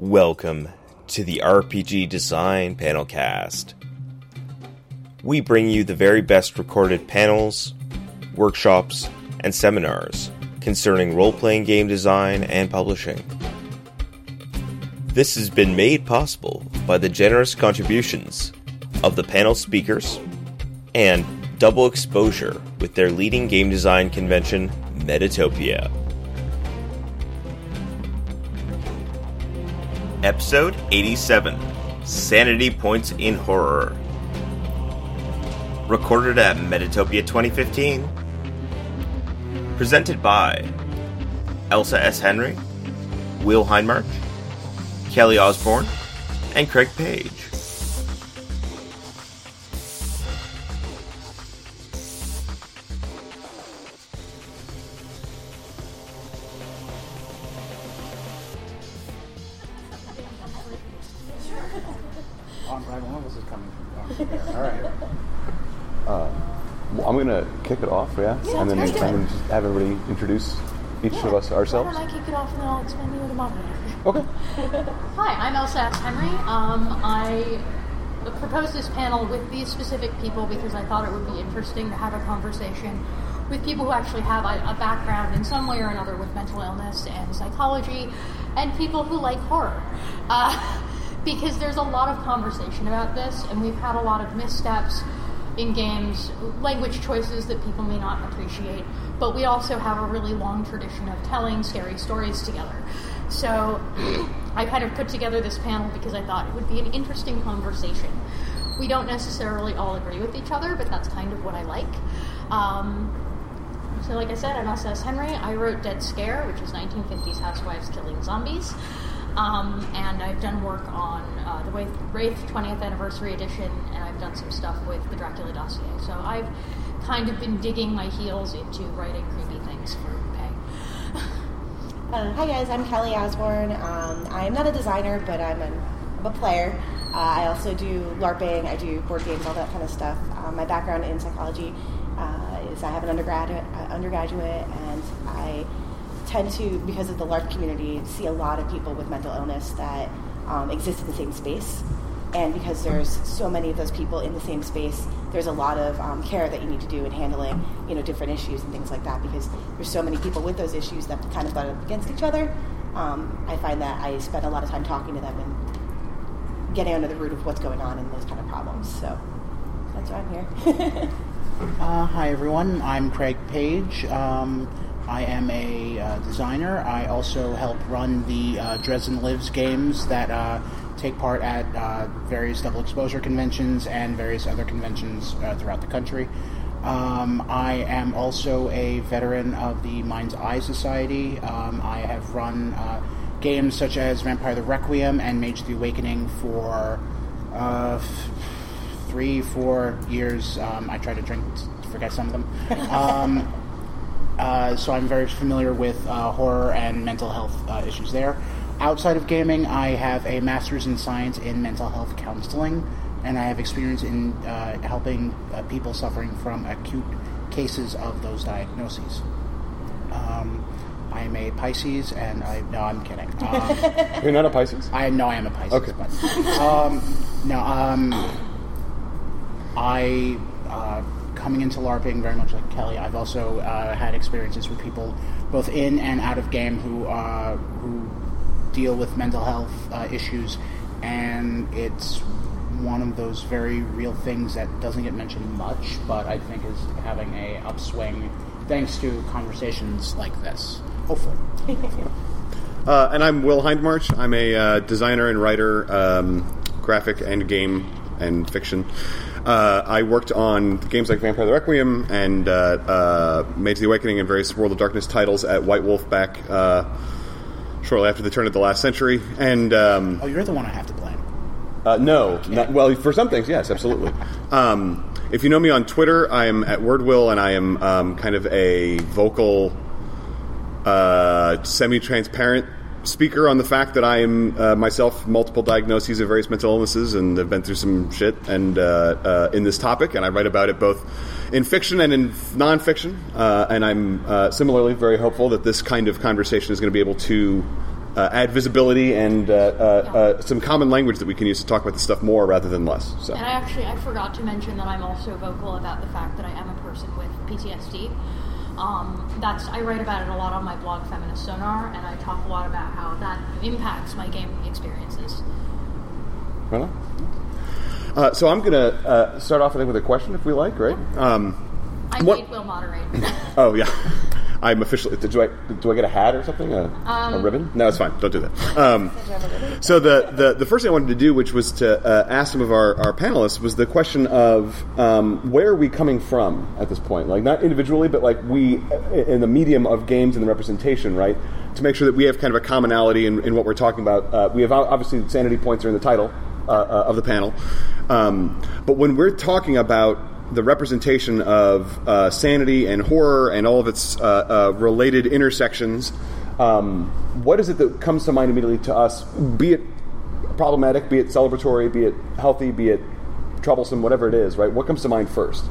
Welcome to the RPG Design Panelcast. We bring you the very best recorded panels, workshops, and seminars concerning role playing game design and publishing. This has been made possible by the generous contributions of the panel speakers and Double Exposure with their leading game design convention, Metatopia. Episode 87 Sanity Points in Horror. Recorded at Metatopia 2015. Presented by Elsa S. Henry, Will Hindmarch, Kelly Osborne, and Craig Page. Yeah, Yeah, and then let's do I'm it. just have everybody introduce each of us ourselves. Why don't I kick it off and then I'll explain you what a moderator. Okay. Hi, I'm Elsa. Henry. Um, I proposed this panel with these specific people because I thought it would be interesting to have a conversation with people who actually have a, a background in some way or another with mental illness and psychology, and people who like horror. Uh, because there's a lot of conversation about this, and we've had a lot of missteps in games, language choices that people may not appreciate, but we also have a really long tradition of telling scary stories together. So I kind of put together this panel because I thought it would be an interesting conversation. We don't necessarily all agree with each other, but that's kind of what I like. Um, so, like I said, I'm Elsa S. Henry. I wrote Dead Scare, which is 1950s housewives killing zombies. Um, and I've done work on uh, the Wraith, Wraith 20th Anniversary Edition, and I've done some stuff with the Dracula dossier. So I've kind of been digging my heels into writing creepy things for pay. Uh, hi guys, I'm Kelly Osborne. Um, I'm not a designer, but I'm, an, I'm a player. Uh, I also do LARPing, I do board games, all that kind of stuff. Um, my background in psychology uh, is I have an undergraduate, uh, undergraduate, and I tend to, because of the LARP community, see a lot of people with mental illness that um, exist in the same space. And because there's so many of those people in the same space, there's a lot of um, care that you need to do in handling, you know, different issues and things like that. Because there's so many people with those issues that kind of butt up against each other. Um, I find that I spend a lot of time talking to them and getting under the root of what's going on in those kind of problems. So that's why I'm here. Uh, hi, everyone. I'm Craig Page. Um, I am a uh, designer. I also help run the uh, Dresden Lives games that uh, take part at uh, various double exposure conventions and various other conventions uh, throughout the country. Um, I am also a veteran of the Mind's Eye Society. Um, I have run uh, games such as Vampire the Requiem and Mage the Awakening for uh, f- three, four years. Um, I try to drink, forget some of them. Uh, so I'm very familiar with uh, horror and mental health uh, issues there. Outside of gaming, I have a master's in science in mental health counseling, and I have experience in uh, helping uh, people suffering from acute cases of those diagnoses. Um, I am a Pisces, and I no, I'm kidding. Um, You're not a Pisces. I know I am a Pisces, Okay. but um, no. Um, I coming into LARPing very much like Kelly. I've also uh, had experiences with people both in and out of game who uh, who deal with mental health uh, issues, and it's one of those very real things that doesn't get mentioned much, but I think is having a upswing thanks to conversations like this. Hopefully. Uh, and I'm Will Hindmarch. I'm a uh, designer and writer, um, graphic and game and fiction. Uh, I worked on games like Vampire the Requiem and uh, uh, Mage the Awakening and various World of Darkness titles at White Wolf back uh, shortly after the turn of the last century. And um, Oh, you're the one I have to blame. uh, no, not, well, for some things, yes, absolutely. Um, if you know me on Twitter, I am at WordWill, and I am um, kind of a vocal, uh, semi-transparent speaker on the fact that I am uh, myself multiple diagnoses of various mental illnesses and have been through some shit and uh, uh, in this topic, and I write about it both in fiction and in nonfiction. Uh, and I'm uh, similarly very hopeful that this kind of conversation is going to be able to uh, add visibility and some common language that we can use to talk about this stuff more rather than less. So. And I actually I forgot to mention that I'm also vocal about the fact that I am a person with PTSD. Um, that's I write about it a lot on my blog Feminist Sonar, and I talk a lot about how that impacts my game experiences. Right. Uh, so I'm going to uh, start off, I think, with a question, if we like, right? Um, I What- Will moderate. oh yeah, I'm officially. Do I do I get a hat or something? A, a ribbon? No, it's fine. Don't do that. Um, so the, the the first thing I wanted to do, which was to uh, ask some of our, our panelists, was the question of um, where are we coming from at this point? Like not individually, but like we in the medium of games and the representation, right? To make sure that we have kind of a commonality in, in what we're talking about. Uh, we have obviously sanity points are in the title uh, uh, of the panel, um, but when we're talking about the representation of uh, sanity and horror and all of its uh, uh, related intersections. Um, what is it that comes to mind immediately to us, be it problematic, be it celebratory, be it healthy, be it troublesome, whatever it is, right? What comes to mind first?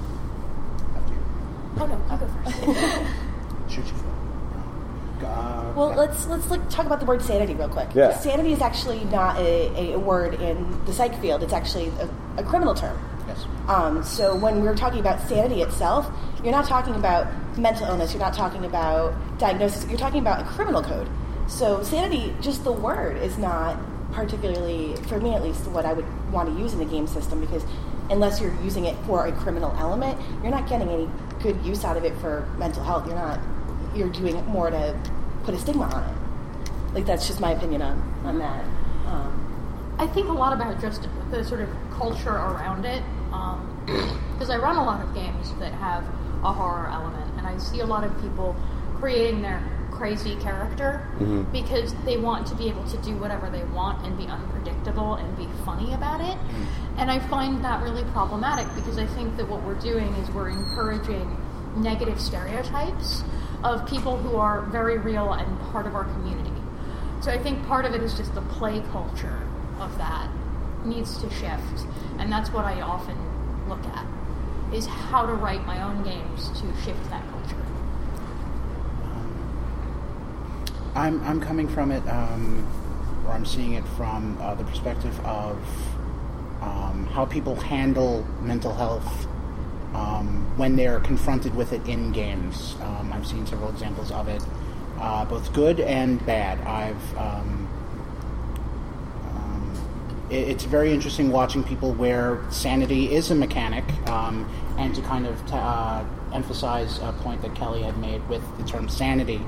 oh no, I'll go first. Shoot you. Uh, Well, let's let's like talk about the word sanity real quick. Yeah. Sanity is actually not a, a word in the psych field. It's actually a, a criminal term. Yes. Um, so when we're talking about sanity itself, you're not talking about mental illness. You're not talking about diagnosis. You're talking about a criminal code. So sanity, just the word, is not particularly, for me at least, what I would want to use in the game system because unless you're using it for a criminal element, you're not getting any good use out of it for mental health. You're not. You're doing it more to put a stigma on it. Like that's just my opinion on on that. Um, I think a lot about just the sort of culture around it, Um, because I run a lot of games that have a horror element, and I see a lot of people creating their crazy character mm-hmm. because they want to be able to do whatever they want and be unpredictable and be funny about it. Mm-hmm. And I find that really problematic because I think that what we're doing is we're encouraging negative stereotypes of people who are very real and part of our community. So I think part of it is just the play culture of that needs to shift, and that's what I often look at is how to write my own games to shift that culture. I'm, I'm coming from it, um, or I'm seeing it from uh, the perspective of um, how people handle mental health um, when they're confronted with it in games. Um, I've seen several examples of it, uh, both good and bad. I've um, um, it's very interesting watching people where sanity is a mechanic, um, and to kind of t- uh, emphasize a point that Kelly had made with the term sanity.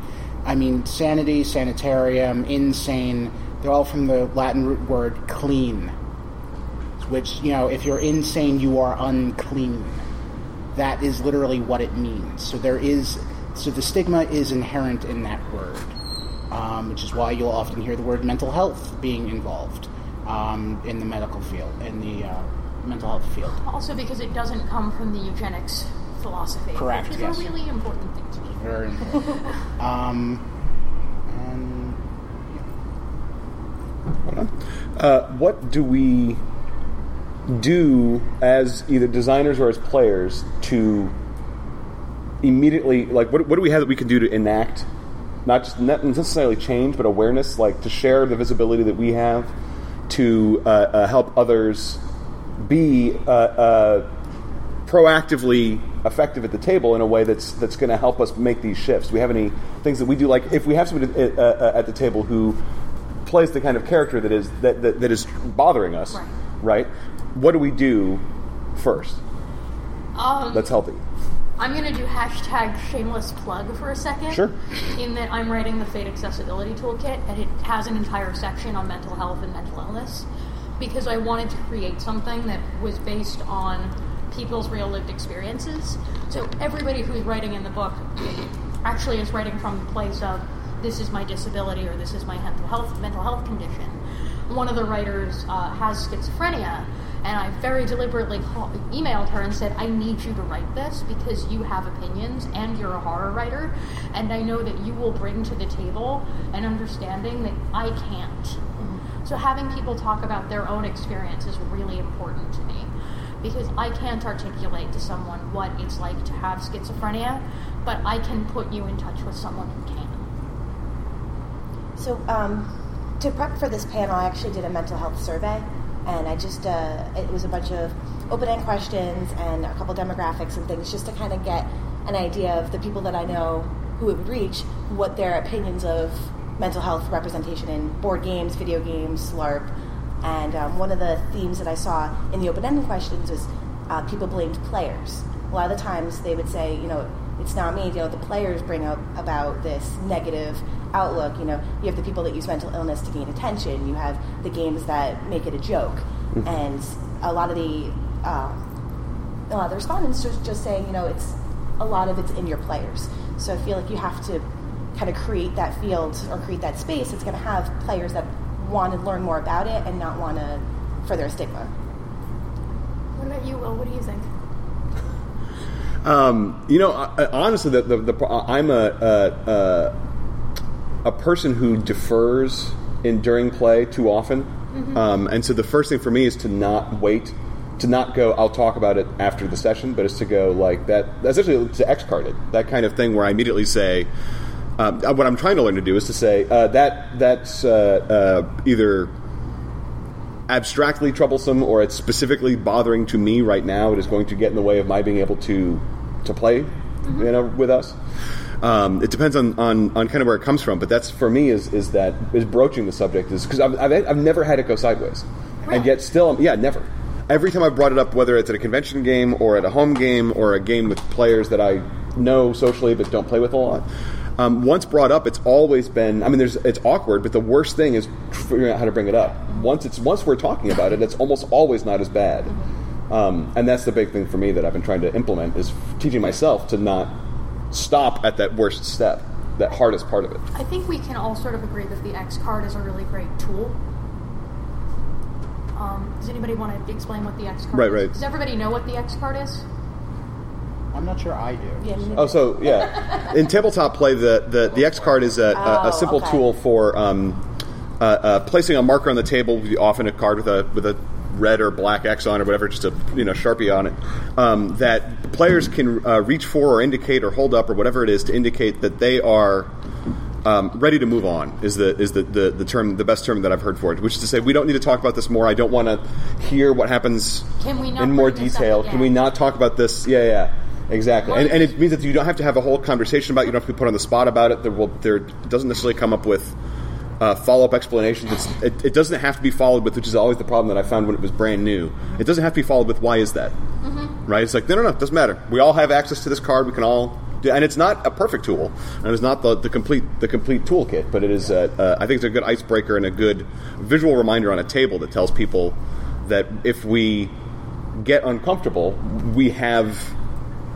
I mean, sanity, sanitarium, insane, they're all from the Latin root word clean, which, you know, if you're insane, you are unclean. That is literally what it means. So there is, so the stigma is inherent in that word, um, which is why you'll often hear the word mental health being involved um, in the medical field, in the uh, mental health field. Also, because it doesn't come from the eugenics philosophy, Correct, which is yes. a really important thing to me. Very important. um, and Uh, what do we do as either designers or as players to immediately like what, what do we have that we can do to enact not just not necessarily change but awareness like to share the visibility that we have to uh, uh, help others be uh, uh, proactively effective at the table in a way that's that's going to help us make these shifts. Do we have any things that we do? Like if we have somebody uh, uh, at the table who plays the kind of character that is that, that, that is bothering us, Right. right? What do we do first? Um, That's healthy. I'm going to do hashtag shameless plug for a second. Sure. In that I'm writing the Fate Accessibility Toolkit, and it has an entire section on mental health and mental illness because I wanted to create something that was based on people's real lived experiences. So everybody who's writing in the book actually is writing from the place of this is my disability or this is my mental health mental health condition. One of the writers uh, has schizophrenia, and I very deliberately call, emailed her and said, I need you to write this because you have opinions and you're a horror writer, and I know that you will bring to the table an understanding that I can't. So having people talk about their own experience is really important to me because I can't articulate to someone what it's like to have schizophrenia, but I can put you in touch with someone who can. So, um, to prep for this panel, I actually did a mental health survey, and I just uh, it was a bunch of open-end questions and a couple demographics and things, just to kind of get an idea of the people that I know who it would reach, what their opinions of mental health representation in board games, video games, LARP, and um, one of the themes that I saw in the open-ended questions was uh, people blamed players. A lot of the times they would say, you know, it's not me. You know, the players bring up about this negative outlook. You know, you have the people that use mental illness to gain attention. You have the games that make it a joke, and a lot of the um, a lot of the respondents just just saying, you know, it's a lot of it's in your players. So I feel like you have to kind of create that field or create that space. It's going to have players that want to learn more about it and not want to further a stigma. What about you, Will? What do you think? Um, you know, I, I- honestly, the, the, the, I'm a, a, a a person who defers in during play too often, um, and so the first thing for me is to not wait, to not go. I'll talk about it after the session, but it's to go like that. Essentially, to X card it, that kind of thing, where I immediately say. Um, what I'm trying to learn to do is to say uh, that that's uh, uh, either abstractly troublesome or it's specifically bothering to me right now, it is going to get in the way of my being able to to play, you know, with us. Um, it depends on, on, on kind of where it comes from, but that's for me is is that is broaching the subject is because I've, I've I've never had it go sideways, and yet still yeah never. Every time I've brought it up, whether it's at a convention game or at a home game or a game with players that I know socially but don't play with a lot, um, once brought up, it's always been. I mean, there's it's awkward, but the worst thing is figuring out how to bring it up. Once it's once we're talking about it, it's almost always not as bad. Um, and that's the big thing for me that I've been trying to implement is teaching myself to not stop at that worst step, that hardest part of it. I think we can all sort of agree that the X card is a really great tool. Um, does anybody want to explain what the X card Right, is? right. Does everybody know what the X card is? I'm not sure I do. Yeah, me Oh, so yeah, in tabletop play, the the, the X card is a, a, a Oh, simple okay. tool for um, uh, uh, placing a marker on the table, often a card with a with a red or black X on or whatever, just a you know sharpie on it. Um, that players can uh, reach for or indicate or hold up or whatever it is to indicate that they are um, ready to move on is the is the, the, the term the best term that I've heard for it, which is to say we don't need to talk about this more. I don't want to hear what happens Can we not in more bring this up detail. Can we not talk about this? Yeah, yeah, exactly. And, and it means that you don't have to have a whole conversation about. it. You don't have to be put on the spot about it. There will there doesn't necessarily come up with. Uh, follow-up explanations. It's, it, it doesn't have to be followed with, which is always the problem that I found when it was brand new. It doesn't have to be followed with why is that, right? It's like no, no, no, it doesn't matter. We all have access to this card. We can all, do, and it's not a perfect tool, and it's not the, the complete the complete toolkit, but it is. Uh, uh, I think it's a good icebreaker and a good visual reminder on a table that tells people that if we get uncomfortable, we have.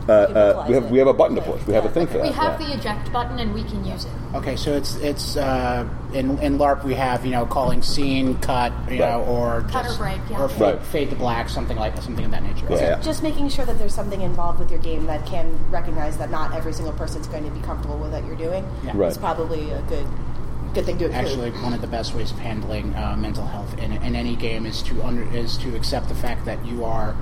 Uh, uh, we have we have a button to push. We have a thing for that. We have yeah. the eject button and we can use it. Okay, so it's it's uh, in in LARP we have you know calling scene, cut, you know, or Cut or break, yeah. or fade, Right. fade to black, something like something of that nature. Yeah, yeah. Just making sure that there's something involved with your game that can recognize that not every single person's going to be comfortable with what you're doing. Yeah. Right. It's probably a good good thing to include. Actually, one of the best ways of handling uh, mental health in, in any game is to under, is to accept the fact that you are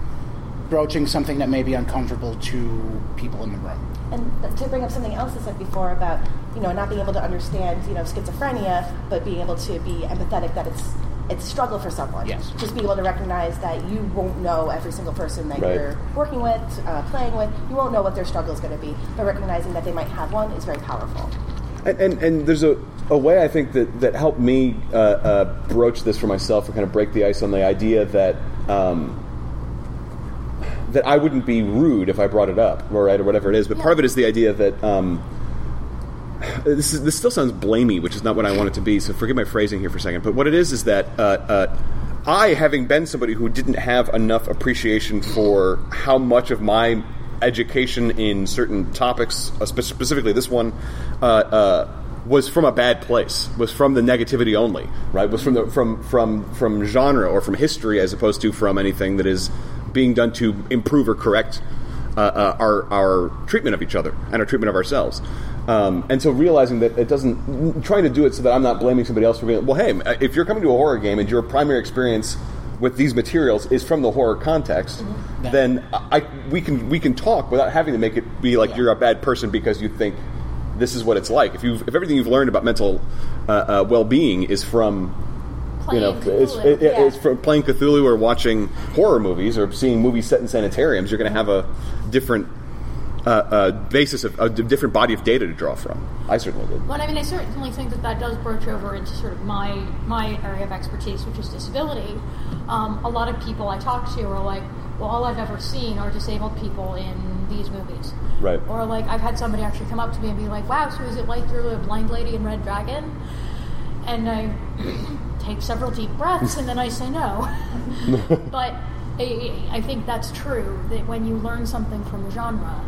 broaching something that may be uncomfortable to people in the room. And to bring up something else I said before about you know not being able to understand you know schizophrenia, but being able to be empathetic that it's it's a struggle for someone. Yes. Just be able to recognize that you won't know every single person that Right. you're working with, uh, playing with. You won't know what their struggle is going to be, but recognizing that they might have one is very powerful. And, and, and there's a, a way I think that, that helped me uh, uh, broach this for myself and kind of break the ice on the idea that um, that I wouldn't be rude if I brought it up, or right, or whatever it is. But part of it is the idea that um, this is this still sounds blamey, which is not what I want it to be. So forgive my phrasing here for a second. But what it is is that uh, uh, I, having been somebody who didn't have enough appreciation for how much of my education in certain topics, uh, spe- specifically this one, uh, uh, was from a bad place. Was from the negativity only, right? Was from the from from from genre or from history as opposed to from anything that is being done to improve or correct uh, uh, our our treatment of each other and our treatment of ourselves. Um, and so realizing that it doesn't, trying to do it so that I'm not blaming somebody else for being, well, hey, if you're coming to a horror game and your primary experience with these materials is from the horror context, Mm-hmm. then I, we can we can talk without having to make it be like Yeah. you're a bad person because you think this is what it's like. If you if everything you've learned about mental uh, uh, well being is from you know, it's, it, Yeah. it's from playing Cthulhu or watching horror movies or seeing movies set in sanitariums. You're going to have a different uh, uh, basis of a different body of data to draw from. I certainly did. Well, I mean, I certainly think that that does broach over into sort of my my area of expertise, which is disability. Um, a lot of people I talk to are like, "Well, all I've ever seen are disabled people in these movies." Right. Or like, I've had somebody actually come up to me and be like, "Wow, so is it like you're a blind lady in Red Dragon?" And I take several deep breaths and then I say no. but I, I think that's true that when you learn something from a genre,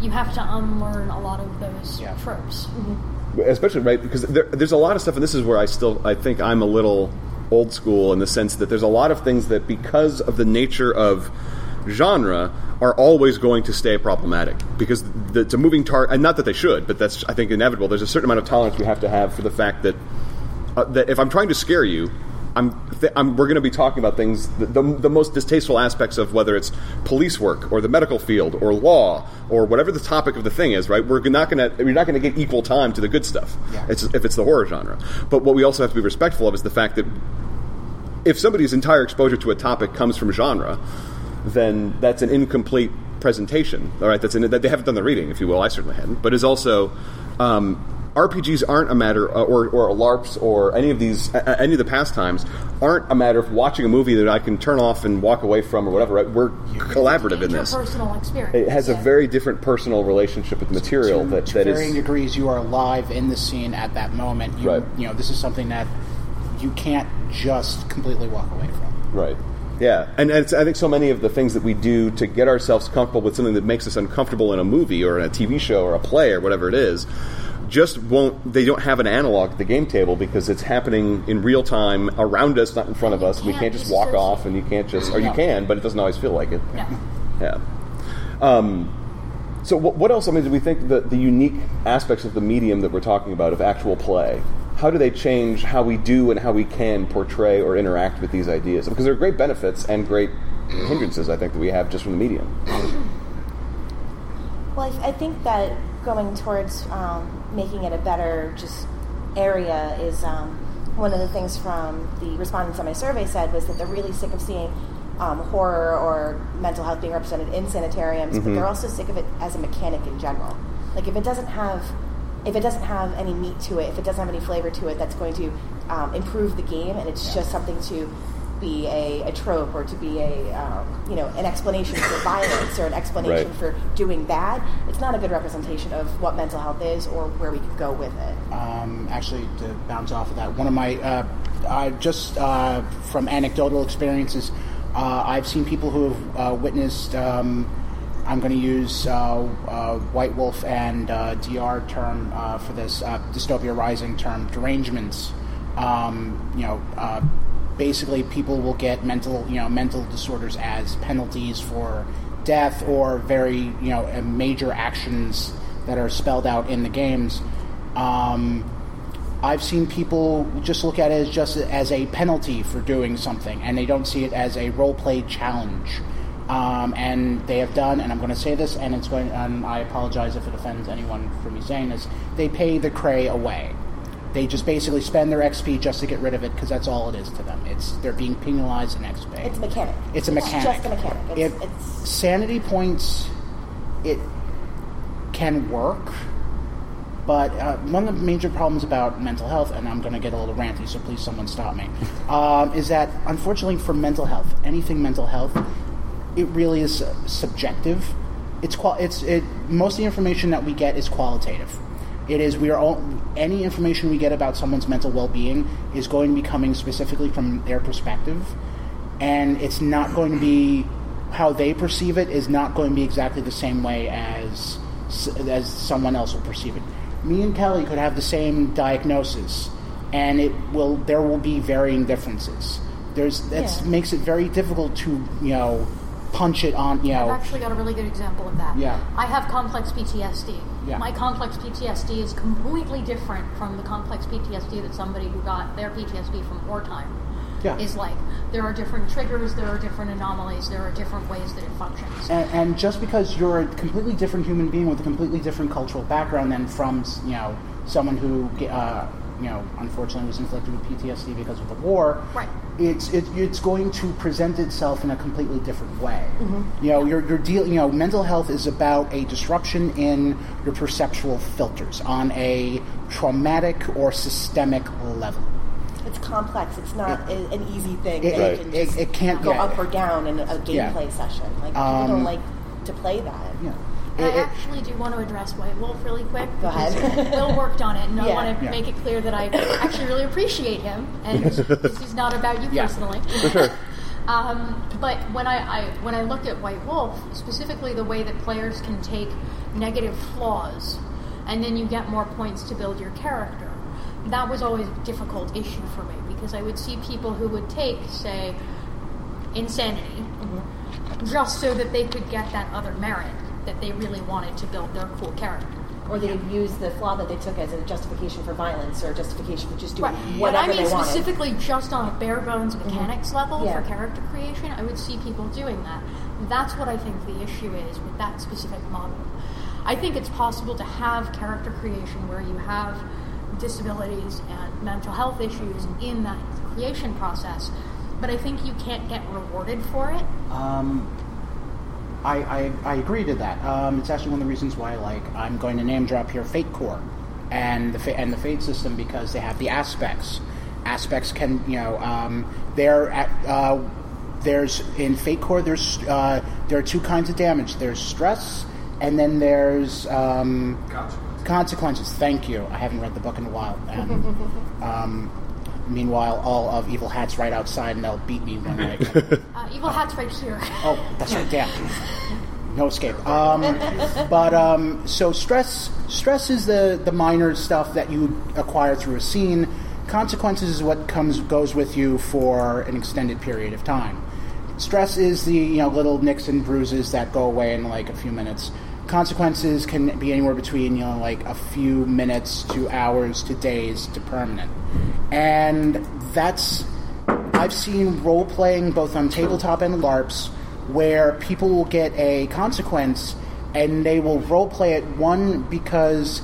you have to unlearn a lot of those Yeah. tropes. Mm-hmm. especially right because there, there's a lot of stuff and this is where i still i think i'm a little old school in the sense that there's a lot of things that because of the nature of genre are always going to stay problematic because it's a moving target and not that they should but that's i think inevitable there's a certain amount of tolerance we have to have for the fact that uh, that if i'm trying to scare you I'm, th- I'm, we're going to be talking about things, the, the, the most distasteful aspects of whether it's police work or the medical field or law or whatever the topic of the thing is, right? We're not going to, you're not going to get equal time to the good stuff. Yeah. It's, if it's the horror genre. But what we also have to be respectful of is the fact that if somebody's entire exposure to a topic comes from genre, then that's an incomplete presentation. All right, that's an, that they haven't done the reading, if you will. I certainly hadn't, but is also um, RPGs aren't a matter, uh, or or LARPs, or any of these, uh, any of the pastimes aren't a matter of watching a movie that I can turn off and walk away from, or whatever. Right? We're collaborative in this. Interpersonal experience. It has a very different personal relationship with the material to, that to that varying is degrees, you are live in the scene at that moment. You, Right. you know, this is something that you can't just completely walk away from. Right. Yeah, and, and it's, I think so many of the things that we do to get ourselves comfortable with something that makes us uncomfortable in a movie or in a TV show or a play or whatever it is, just won't. They don't have an analog at the game table because it's happening in real time around us, not in front of us. We can't just walk off, and you can't just, or you can, but it doesn't always feel like it. Yeah. Yeah. Um, so what, what else? I mean, do we think that the unique aspects of the medium that we're talking about of actual play? How do they change how we do and how we can portray or interact with these ideas? Because there are great benefits and great hindrances, I think, that we have just from the medium. Well, I, I think that going towards um, making it a better just area is um, one of the things from the respondents on my survey said was that they're really sick of seeing um, horror or mental health being represented in sanitariums, but they're also sick of it as a mechanic in general. Like if it doesn't have if it doesn't have any meat to it, if it doesn't have any flavor to it, that's going to um, improve the game, and it's just something to be a, a trope or to be a um, you know an explanation for violence or an explanation Right. for doing bad. It's not a good representation of what mental health is or where we could go with it. um, actually to bounce off of that one of my uh, I just uh, from anecdotal experiences uh, I've seen people who have uh, witnessed um, I'm going to use uh, uh, White Wolf and uh, DR term uh, for this uh, dystopia rising term derangements um, you know uh, basically people will get mental you know mental disorders as penalties for death or very you know uh, major actions that are spelled out in the games um, I've seen people just look at it as just as a penalty for doing something, and they don't see it as a role play challenge. Um, and they have done, and I'm going to say this, and it's going. I apologize if it offends anyone for me saying this. They pay the cray away. They just basically spend their XP just to get rid of it because that's all it is to them. It's they're being penalized in XP. It's a mechanic. It's a mechanic. It's just a mechanic. It's, If it's sanity points, it can work, but uh, one of the major problems about mental health, and I'm going to get a little ranty, so please someone stop me, um, is that unfortunately for mental health, anything mental health, it really is uh, subjective. It's qual- it's it. Most of the information that we get is qualitative. It is we are all any information we get about someone's mental well-being is going to be coming specifically from their perspective, and it's not going to be how they perceive it is not going to be exactly the same way as as someone else will perceive it. Me and Kelly could have the same diagnosis, and it will there will be varying differences. There's that Yeah. makes it very difficult to you know punch it on you know. I've actually got a really good example of that. Yeah. I have complex PTSD. Yeah. My complex PTSD is completely different from the complex PTSD that somebody who got their PTSD from wartime Yeah. is like. There are different triggers, there are different anomalies, there are different ways that it functions. And, and just because you're a completely different human being with a completely different cultural background than from you know someone who uh, you know unfortunately was inflicted with PTSD because of the war, Right. It's it, it's going to present itself in a completely different way. Mm-hmm. You know, your your deal. You know, mental health is about a disruption in your perceptual filters on a traumatic or systemic level. It's complex. It's not a, an easy thing It- Right. can it- it can't- go yeah. up or down in a Yeah. gameplay session. Like people Um, don't like to play that. Yeah. And It- I actually do want to address White Wolf really quick. Go ahead. Will worked on it, and I Yeah. want to Yeah. make it clear that I actually really appreciate him, and this is not about you Yeah. personally. For sure. Um, but when I, I when I looked at White Wolf, specifically the way that players can take negative flaws, and then you get more points to build your character, that was always a difficult issue for me because I would see people who would take, say, insanity, just so that they could get that other merit that they really wanted to build their cool character. Or they would use the flaw that they took as a justification for violence or justification for just doing Right. But whatever I mean they wanted. specifically just on a bare bones mechanics level Yeah. for character creation, I would see people doing that. That's what I think the issue is with that specific model. I think it's possible to have character creation where you have disabilities and mental health issues in that creation process, but I think you can't get rewarded for it. Um, I, I, I agree to that. Um, it's actually one of the reasons why, like, I'm going to name drop here Fate Core and the Fa- and the Fate system because they have the aspects. Aspects can, you know, um, they're at, uh, there's in Fate Core. There's uh, there are two kinds of damage. There's stress, and then there's um, consequences. Thank you. I haven't read the book in a while. And, um, meanwhile, all of Evil Hat's right outside, and they'll beat me when I. Uh, Evil Hat's right here. Oh, that's right. Damn. No escape. Um, but um, so stress, stress is the the minor stuff that you acquire through a scene. Consequences is what comes goes with you for an extended period of time. Stress is the you know little nicks and bruises that go away in like a few minutes. Consequences can be anywhere between you know like a few minutes to hours to days to permanent, and that's I've seen role playing both on tabletop and LARPs where people will get a consequence and they will role play it one because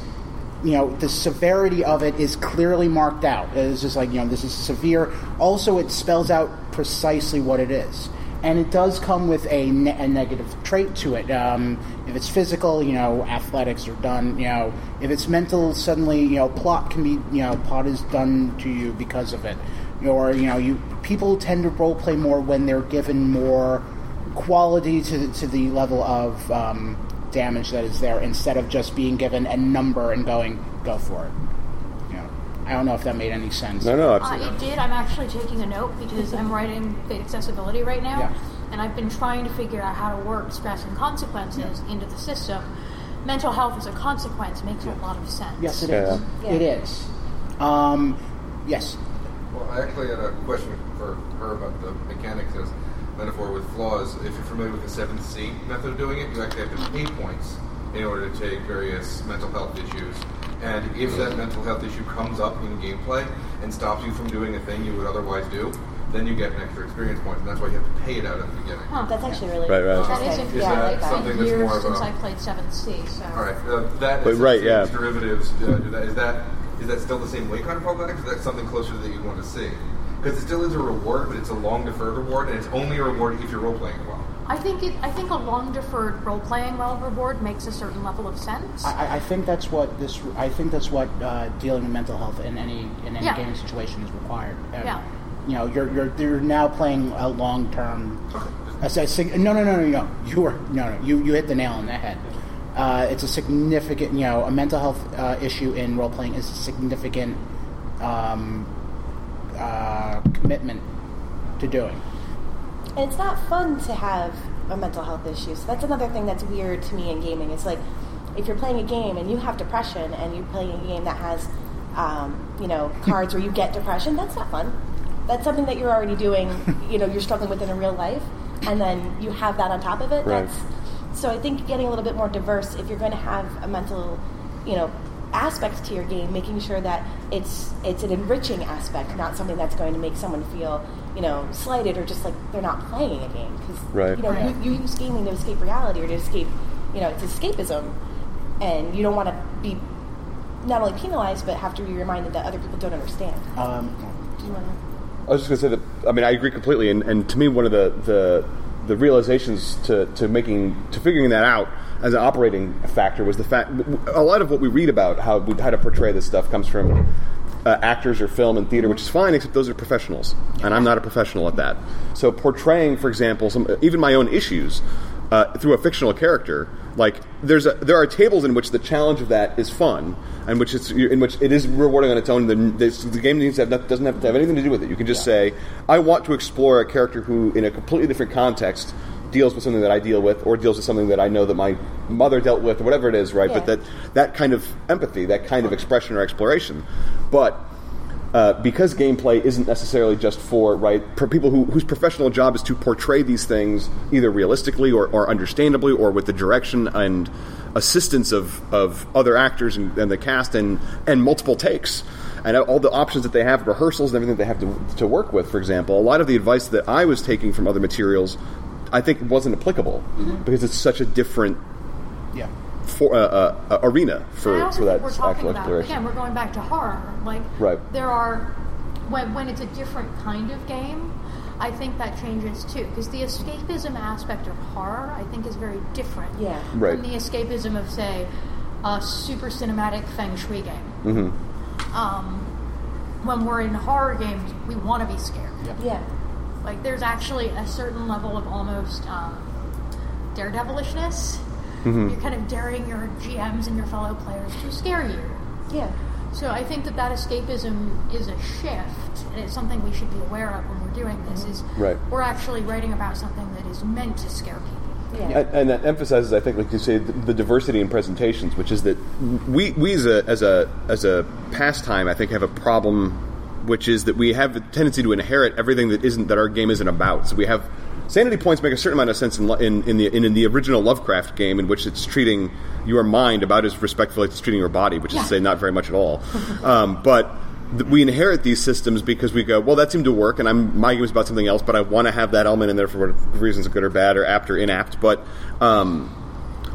you know the severity of it is clearly marked out. It's just like you know this is severe. Also, it spells out precisely what it is, and it does come with a, ne- a negative trait to it. Um, if it's physical, you know, athletics are done. You know, if it's mental, suddenly you know plot can be you know plot is done to you because of it. Or you know, you people tend to role play more when they're given more quality to to the level of um, damage that is there instead of just being given a number and going go for it. You know, I don't know if that made any sense. No, no, Uh, absolutely. it did. I'm actually taking a note because I'm writing Fate Accessibility right now, Yeah. and I've been trying to figure out how to work stress and consequences into the system. Mental health as a consequence makes a lot of sense. Yes, it Yeah. is. Yeah. It is. Um, yes. Well, I actually had a question for her about the mechanics as metaphor with flaws. If you're familiar with the Seventh Sea method of doing it, you actually have to pay points in order to take various mental health issues. And if that mental health issue comes up in gameplay and stops you from doing a thing you would otherwise do, then you get an extra experience point. point, and that's why you have to pay it out at the beginning. Huh. That's actually really Right, right. That interesting. isn't Is yeah, that like something- that's years more of since a- I played Seventh Sea. So. All right, uh, that But right, yeah. derivatives. Uh, do that, is that is that still the same way kind of problematics? Or is that something closer that you want to see? Because it still is a reward, but it's a long deferred reward, and it's only a reward if you're role playing well. I think it. I think a long deferred role playing well reward makes a certain level of sense. I, I- I think that's what this. I think that's what uh, dealing with mental health in any in any Yeah. gaming situation is required. Uh, Yeah. You know, you're you're you're now playing a long term. No, no, no, no, no. You were no, no. You you hit the nail on the head. Uh, it's a significant, you know, a mental health uh, issue in role playing is a significant um, uh, commitment to doing. And it's not fun to have a mental health issue. So that's another thing that's weird to me in gaming. It's like if you're playing a game and you have depression and you're playing a game that has, um, you know, cards where you get depression, that's not fun. That's something that you're already doing, you know, you're struggling with in a real life. And then you have that on top of it. Right. That's So I think getting a little bit more diverse, if you're going to have a mental, you know, aspect to your game, making sure that it's it's an enriching aspect, not something that's going to make someone feel, you know, slighted or just like they're not playing a game. Because Right. you know, Right. you, you use gaming to escape reality or to escape, you know, it's escapism, and you don't want to be not only penalized but have to be reminded that other people don't understand. Um, Do you want to? I was just going to say that. I mean, I agree completely, and, and to me, one of the, the the realizations to, to making to figuring that out as an operating factor was the fact a lot of what we read about how we, how to portray this stuff comes from uh, actors or film and theater, which is fine, except those are professionals, and I'm not a professional at that. So portraying, for example, some even my own issues uh, through a fictional character, like there's a, there are tables in which the challenge of that is fun, and which it's in which it is rewarding on its own. The, the, the game needs to have not, doesn't have to have anything to do with it. You can just say, I want to explore a character who, in a completely different context, deals with something that I deal with, or deals with something that I know that my mother dealt with, or whatever it is, right? But that that kind of empathy, that kind of expression or exploration, but uh, because gameplay isn't necessarily just for right for people who, whose professional job is to portray these things either realistically or, or understandably or with the direction and assistance of, of other actors and, and the cast and, and multiple takes and all the options that they have rehearsals and everything they have to, to work with for example a lot of the advice that i was taking from other materials i think wasn't applicable because it's such a different yeah. For, uh, uh, uh, arena for, for that think we're actual about exploration again. We're going back to horror. Like Right. there are when when it's a different kind of game. I think that changes too because the escapism aspect of horror I think is very different Yeah. Right. from the escapism of say a super cinematic feng shui game. Mm-hmm. Um, when we're in horror games, we want to be scared. Yeah. Like there's actually a certain level of almost um, daredevilishness. Mm-hmm. You're kind of daring your GMs and your fellow players to scare you. Yeah. So I think that that escapism is a shift, and it's something we should be aware of when we're doing this. Is Right. we're actually writing about something that is meant to scare people. Yeah. And, and that emphasizes, I think, like you say, the, the diversity in presentations, which is that we, we as a as a as a pastime, I think, have a problem, which is that we have a tendency to inherit everything that isn't that our game isn't about. So we have sanity points make a certain amount of sense in in, in the in, in the original Lovecraft game, in which it's treating your mind about as respectfully as it's treating your body, which is to say, not very much at all. um, but th- we inherit these systems because we go, well, that seemed to work, and I'm my game is about something else, but I want to have that element in there for reasons, good or bad, or apt or inapt. But um,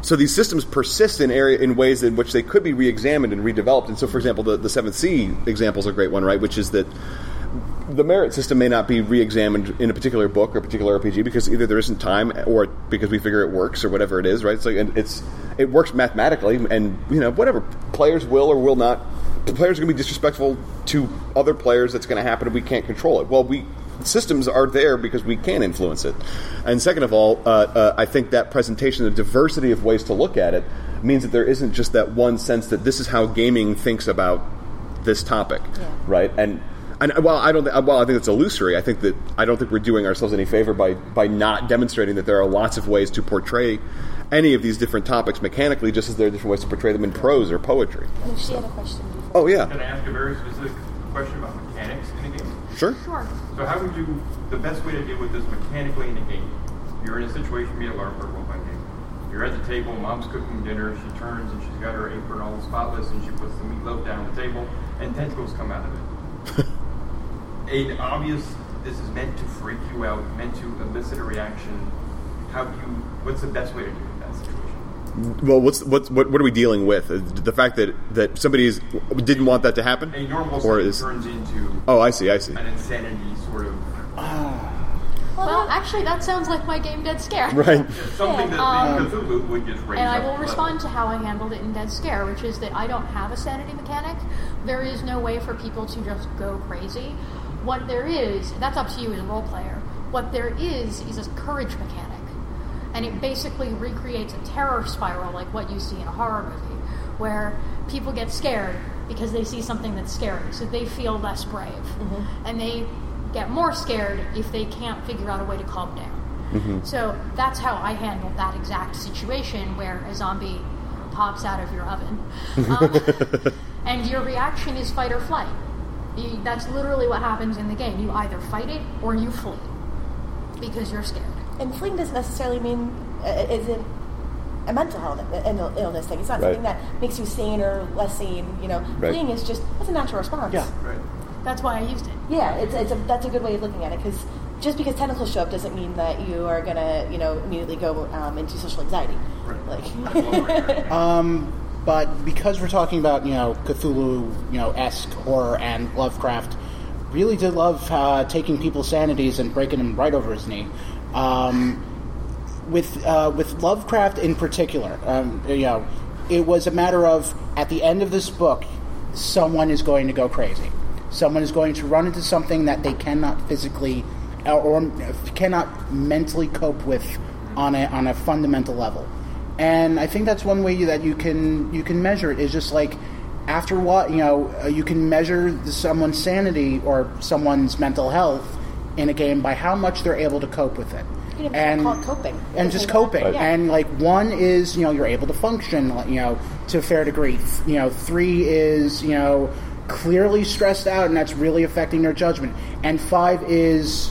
so these systems persist in area in ways in which they could be re-examined and redeveloped. And so, for example, the the Seventh Sea example is a great one, right? Which is that the merit system may not be re-examined in a particular book or a particular RPG because either there isn't time or because we figure it works or whatever it is, right? So and it's it works mathematically, and you know whatever players will or will not. The players are going to be disrespectful to other players. That's going to happen, and we can't control it. Well, we systems are there because we can influence it. And second of all, uh, uh, I think that presentation, the diversity of ways to look at it, means that there isn't just that one sense that this is how gaming thinks about this topic, Yeah. right? And and uh, well, I don't. Th- uh, well, I think it's illusory. I think that I don't think we're doing ourselves any favor by by not demonstrating that there are lots of ways to portray any of these different topics mechanically, just as there are different ways to portray them in prose or poetry. And she had a question. Oh yeah, Can I ask a very specific question about mechanics in a game? sure. Sure. So how would you, the best way to deal with this mechanically in a game? You're in a situation, be a LARP or role-playing game. You're at the table, mom's cooking dinner, she turns and she's got her apron all spotless and she puts the meatloaf down on the table and tentacles come out of it. An obvious, this is meant to freak you out, meant to elicit a reaction. How do you, what's the best way to deal with that situation? Well, what's what's what, what are we dealing with? Uh, The fact that that somebody is, didn't want that to happen, A normal or is turns into oh, I see, I see. an insanity sort of, Well, actually, that sounds like my game Dead Scare. Right. something that Um, Cthulhu would just raise And I up will level. respond to how I handled it in Dead Scare, which is that I don't have a sanity mechanic. There is no way for people to just go crazy. What there is, that's up to you as a role player. What there is is a courage mechanic. And it basically recreates a terror spiral like what you see in a horror movie, where people get scared because they see something that's scary, so they feel less brave. And they get more scared if they can't figure out a way to calm down. So that's how I handled that exact situation where a zombie pops out of your oven. Um, and your reaction is fight or flight. You, that's literally what happens in the game. You either fight it or you flee because you're scared. And fleeing doesn't necessarily mean uh, isn't a mental health an illness thing. It's not Right. something that makes you sane or less sane. You know, Right. fleeing is just it's a natural response. Yeah. Right. That's why I used it. Yeah, it's, it's a, that's a good way of looking at it because just because tentacles show up doesn't mean that you are gonna you know immediately go um, into social anxiety. Right. Like, Um, but because we're talking about you know Cthulhu, you know esque horror and Lovecraft, really did love uh, taking people's sanities and breaking them right over his knee. Um, with uh, with Lovecraft in particular, um, you know, it was a matter of at the end of this book, someone is going to go crazy. Someone is going to run into something that they cannot physically or, or cannot mentally cope with on a on a fundamental level. And I think that's one way that you can you can measure it is just like after what you know uh, you can measure someone's sanity or someone's mental health in a game by how much they're able to cope with it. You know, and call it coping. and just coping. Right. And like one is you know you're able to function you know to a fair degree. You know three is you know clearly stressed out and that's really affecting their judgment. And five is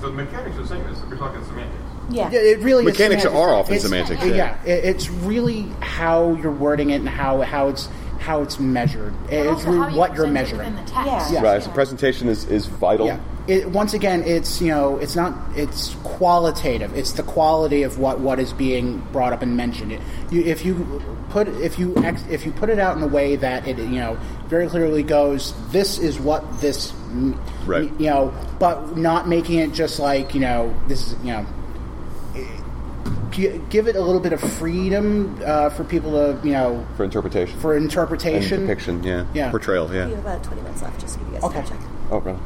So the mechanics are the same as we're talking semantics. Yeah. yeah, it really Mechanics is are often It's- semantics, Yeah, yeah. it- it's really how you're wording it and how how it's how it's measured. But It's really how you what you're present it measuring. within the text. Yeah. Yeah. Right. So presentation is, is vital. Yeah. It, once again, it's you know, it's not it's qualitative. It's the quality of what, what is being brought up and mentioned. It, you, if you put if you ex, if you put it out in a way that it you know very clearly goes, this is what this Right. You know, but not making it just like you know this is you know. Gi- Give it a little bit of freedom uh, for people to, you know, For interpretation. for And interpretation. depiction, yeah. Yeah. Portrayal, We yeah. have about 20 minutes left, just to give you guys Okay. a check. oh, really?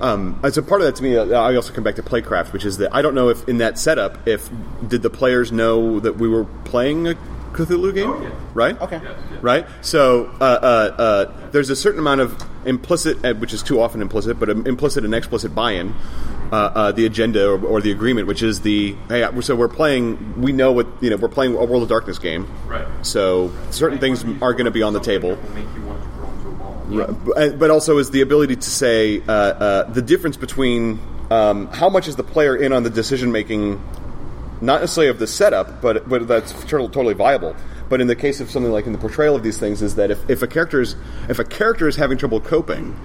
Um, and so part of that to me, uh, I also come back to playcraft, which is that I don't know if in that setup, if did the players know that we were playing a Cthulhu game, Oh, yeah. right? Okay. Yes, yes. Right. So uh, uh, uh, there's a certain amount of implicit, uh, which is too often implicit, but um, implicit and explicit buy-in. Uh, uh, the agenda or, or the agreement, which is the hey, uh, so we're playing. We know what you know. We're playing a World of Darkness game, Right. so certain things are going to be on the table. that will make you want to grow into a ball. Right, but- But also is the ability to say uh, uh, the difference between um, how much is the player in on the decision making, not necessarily of the setup, but but that's totally, viable. But in the case of something like in the portrayal of these things, is that if, if a character is if a character is having trouble coping,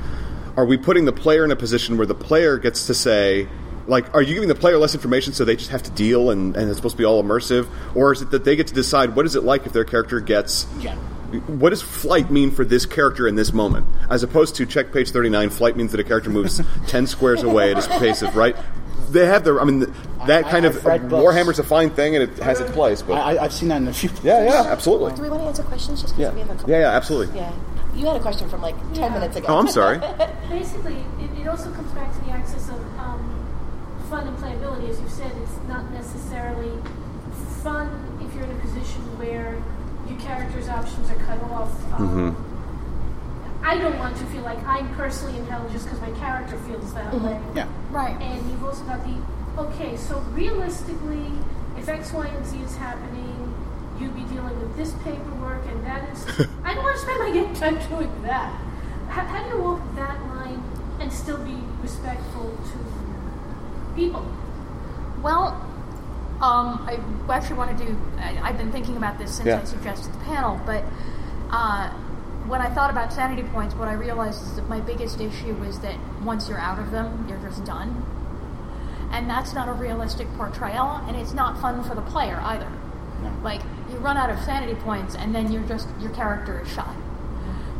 are we putting the player in a position where the player gets to say, like, are you giving the player less information so they just have to deal and, and it's supposed to be all immersive, or is it that they get to decide what is it like if their character gets Yeah. what does flight mean for this character in this moment? As opposed to check page 39, flight means that a character moves 10 squares away at a pace of, right? They have their, I mean, that I- kind I've of, read books. Warhammer's a fine thing and it has its place, but. I, I- I've seen that in a few. yeah, yeah, absolutely. Do we want to answer questions just because Yeah. we have a couple? yeah, yeah, absolutely. Yeah. You had a question from like 10 Yeah. minutes ago. Oh, I'm sorry. Basically, it, it also comes back to the axis of um, fun and playability. As you said, it's not necessarily fun if you're in a position where your character's options are cut off. Um, I don't want to feel like I'm personally in hell just because my character feels that way. Yeah. Right. And you've also got the okay, so realistically, if X, Y, and Z is happening, you'd be dealing with this paperwork and that is. I don't want to spend my game time doing that. How, how do you walk that line and still be respectful to people? Well, um, I actually want to do. I, I've been thinking about this since Yeah. I suggested the panel, but uh, when I thought about sanity points, what I realized is that my biggest issue was that once you're out of them, you're just done, and that's not a realistic portrayal, and it's not fun for the player either. Like you run out of sanity points, and then you're just your character is shot.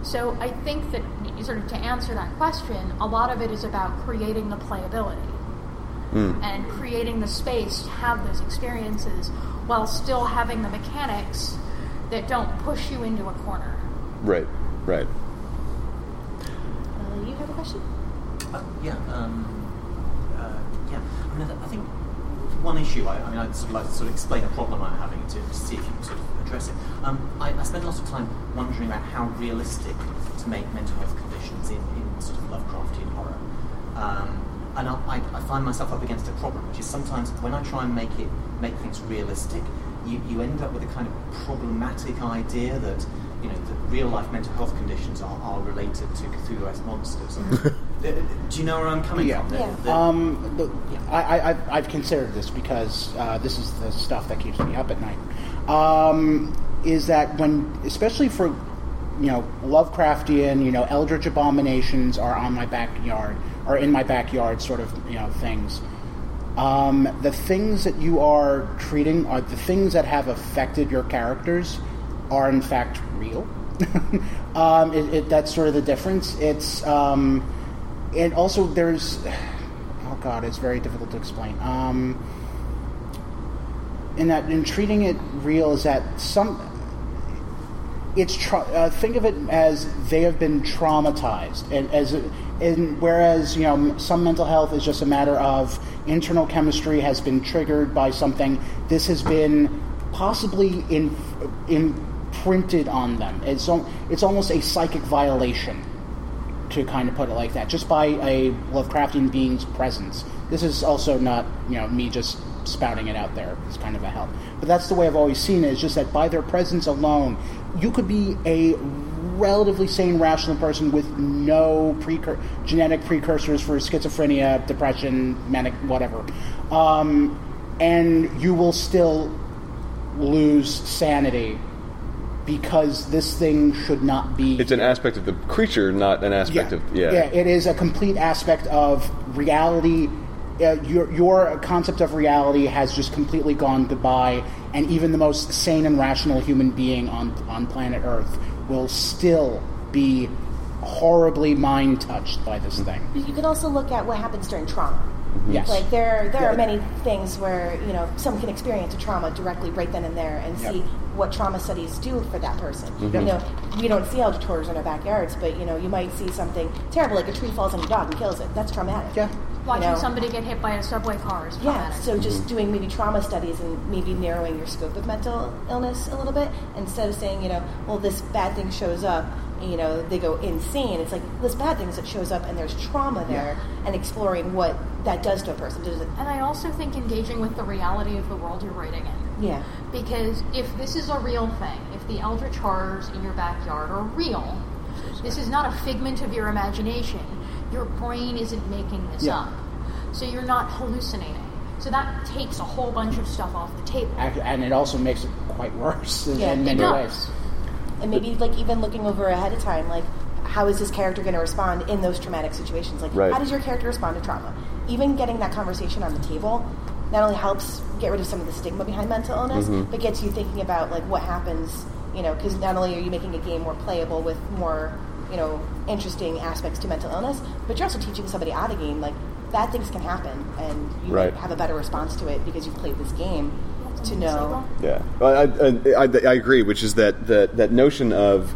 So I think that sort of to answer that question, a lot of it is about creating the playability hmm. and creating the space to have those experiences while still having the mechanics that don't push you into a corner. Right, right. Uh, you have a question? Uh, yeah, um, uh, yeah. I mean, I think one issue. I, I mean, I'd sort of like to sort of explain a problem I'm having to, to see if you can sort of address it. Um, I, I spend a lot of time wondering about how realistic to make mental health conditions in, in sort of Lovecraftian horror. Um, and I, I find myself up against a problem, which is sometimes when I try and make it make things realistic, you, you end up with a kind of problematic idea that you know the real life mental health conditions are, are related to Cthulhu-esque monsters. do you know where I'm coming Yeah. from? The- Yeah. the- Um, the, I, I, I've, I've considered this because uh, this is the stuff that keeps me up at night. Um, is that when, especially for, you know, Lovecraftian, you know, Eldritch abominations are on my backyard, are in my backyard, sort of, you know, things. Um, the things that you are treating are the things that have affected your characters are in fact real. um, it, it, that's sort of the difference. It's um, and also there's oh god, it's very difficult to explain. Um, in that in treating it real is that some it's tra- uh, think of it as they have been traumatized and as and whereas you know some mental health is just a matter of internal chemistry has been triggered by something this has been possibly in, imprinted on them it's it's almost a psychic violation to kind of put it like that, just by a Lovecraftian being's presence. This is also not, you know, me just spouting it out there. It's kind of a help. But that's the way I've always seen it, is just that by their presence alone, you could be a relatively sane, rational person with no precur- genetic precursors for schizophrenia, depression, manic, whatever. Um, and you will still lose sanity because this thing should not be It's an aspect of the creature, not an aspect of yeah. it is a complete aspect of reality. Uh, your your concept of reality has just completely gone goodbye, and even the most sane and rational human being on on planet Earth will still be horribly mind touched by this thing. You can also look at what happens during trauma. Yes. Like there, there Yeah. are many things where you know someone can experience a trauma directly right then and there, and Yep. see what trauma studies do for that person. Mhm. You know, we don't see eldritch horrors in our backyards, but you know, you might see something terrible, like a tree falls on your dog and kills it. That's traumatic. Yeah. Watching You know? somebody get hit by a subway car is Yeah, so just doing maybe trauma studies and maybe narrowing your scope of mental illness a little bit instead of saying, you know, well, this bad thing shows up, you know, they go insane. It's like this bad things that shows up and there's trauma there and exploring what that does to a person. Does it, And I also think engaging with the reality of the world you're writing in. yeah. Because if this is a real thing, if the eldritch horrors in your backyard are real, this is not a figment of your imagination. Your brain isn't making this Yeah. up. So you're not hallucinating. So that takes a whole bunch of stuff off the table. And it also makes it quite worse in, Yeah, in many ways. And maybe like even looking over ahead of time, like how is this character going to respond in those traumatic situations? Like Right. how does your character respond to trauma? Even getting that conversation on the table not only helps get rid of some of the stigma behind mental illness, Mhm. but gets you thinking about like what happens. You know, because not only are you making a game more playable with more, you know, interesting aspects to mental illness, but you're also teaching somebody out of game like bad things can happen, and you Right. have a better response to it because you've played this game to know. Yeah, Well, I, I, I, I agree. Which is that that that notion of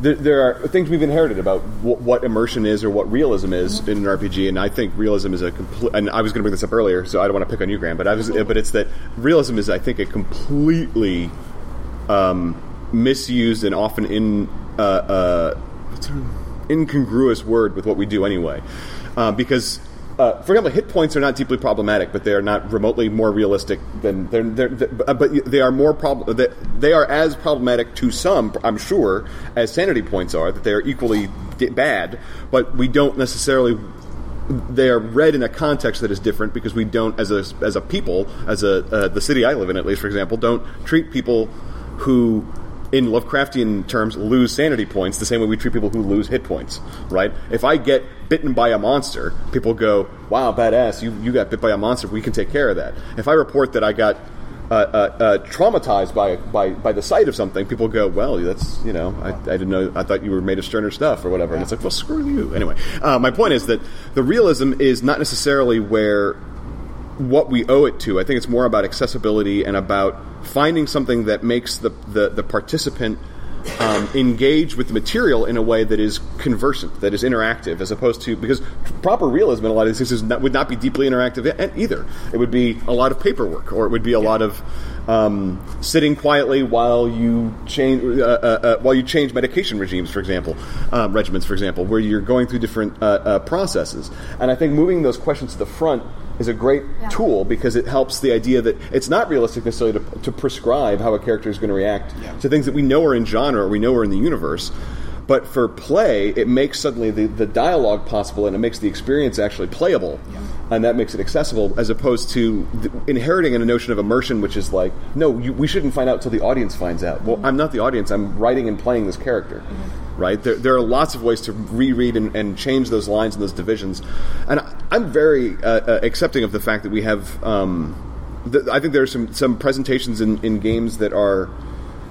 there, there are things we've inherited about what, what immersion is or what realism is in an RPG, and I think realism is a complete. And I was going to bring this up earlier, so I don't want to pick on you, Graham, but I was, but it's that realism is, I think, a completely um, misused and often in uh, uh, incongruous word with what we do anyway, uh, because. Uh, for example, hit points are not deeply problematic, but they are not remotely more realistic than they're, they're, they're- but they are more prob- they, they are as problematic to some, I'm sure, as sanity points are. That they are equally bad, but we don't necessarily they are read in a context that is different because we don't, as a as a people, as a uh, the city I live in, at least for example, don't treat people who, in Lovecraftian terms, lose sanity points the same way we treat people who lose hit points. Right? If I get bitten by a monster, people go, "Wow, badass! You you got bit by a monster. We can take care of that." If I report that I got uh, uh, uh, traumatized by, by by the sight of something, people go, "Well, that's you know, I, I didn't know. I thought you were made of sterner stuff or whatever." And it's like, "Well, screw you." Anyway, uh, my point is that the realism is not necessarily where what we owe it to. I think it's more about accessibility and about finding something that makes the the, the participant. Um, engage with the material in a way that is conversant, that is interactive, as opposed to because proper realism in a lot of these things is not, would not be deeply interactive either. It would be a lot of paperwork, or it would be a lot of um, sitting quietly while you change uh, uh, uh, while you change medication regimes, for example, um, regimens, for example, where you're going through different uh, uh, processes. And I think moving those questions to the front is a great Yeah. tool because it helps the idea that it's not realistic necessarily to, to prescribe how a character is going to react Yeah. to things that we know are in genre or we know are in the universe. But for play, it makes suddenly the, the dialogue possible and it makes the experience actually playable. And that makes it accessible as opposed to th- inheriting in a notion of immersion, which is like, no, you, we shouldn't find out till the audience finds out. Well, I'm not the audience, I'm writing and playing this character. Right? There, there are lots of ways to reread and, and change those lines and those divisions. And I, I'm very uh, uh, accepting of the fact that we have. Um, th- I think there are some, some presentations in, in games that are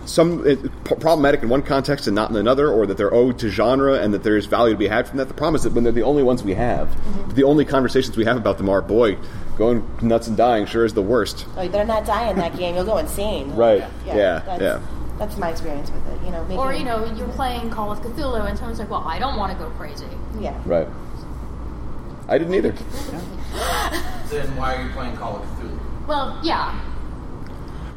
some p- problematic in one context and not in another, or that they're owed to genre and that there's value to be had from that. The problem is that when they're the only ones we have, mm-hmm. the only conversations we have about them are, boy, going nuts and dying sure is the worst. Oh, you better not die in that game. You'll go insane. Right. Yeah, that's, yeah. That's my experience with it. You know, making, Or you know, you're playing Call of Cthulhu, and someone's like, "Well, I don't want to go crazy." Yeah. Right. I didn't either. Then why are you playing Call of Cthulhu? Well, yeah.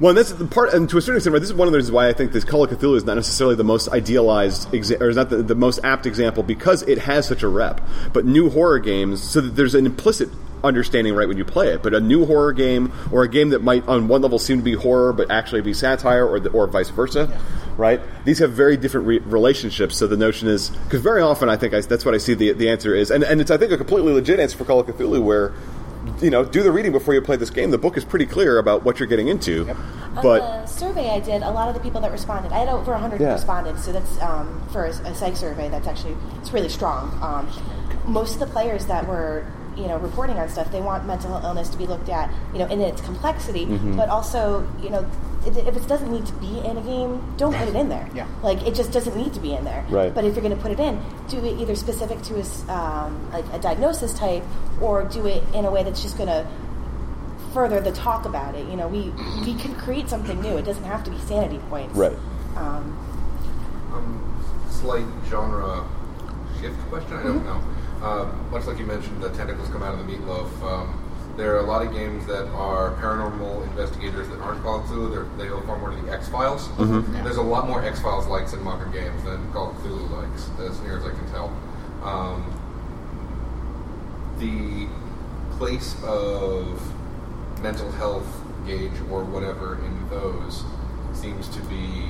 Well, and that's the part, and to a certain extent, right, this is one of the reasons why I think this Call of Cthulhu is not necessarily the most idealized, exa- or is not the, the most apt example because it has such a rep. But new horror games, so that there's an implicit understanding right when you play it. But a new horror game, or a game that might on one level seem to be horror but actually be satire, or the, or vice versa, right? These have very different re- relationships. So the notion is because very often I think I, that's what I see the the answer is, and and it's I think a completely legit answer for Call of Cthulhu where. You know, do the reading before you play this game. The book is pretty clear about what you're getting into, but On the survey I did, a lot of the people that responded, I had over 100 Yeah. responded, so that's um, for a, a psych survey. That's actually it's really strong. Um, most of the players that were you know reporting on stuff, they want mental illness to be looked at, you know, in its complexity, Mhm. but also you know. If if it doesn't need to be in a game, don't put it in there. Yeah. Like it just doesn't need to be in there. Right. But if you're going to put it in, do it either specific to a s- um, like a diagnosis type, or do it in a way that's just going to further the talk about it. You know, we we can create something new. It doesn't have to be sanity points. Right. Um, Um, slight genre shift question. I don't know. Um, much like you mentioned, the tentacles come out of the meatloaf. Um, there are a lot of games that are paranormal investigators that aren't Call of Cthulhu. They're, they go far more to the X Files. Mhm. There's a lot more X Files likes in modern games than Call of Cthulhu likes, as near as I can tell. Um, the place of mental health gauge or whatever in those seems to be.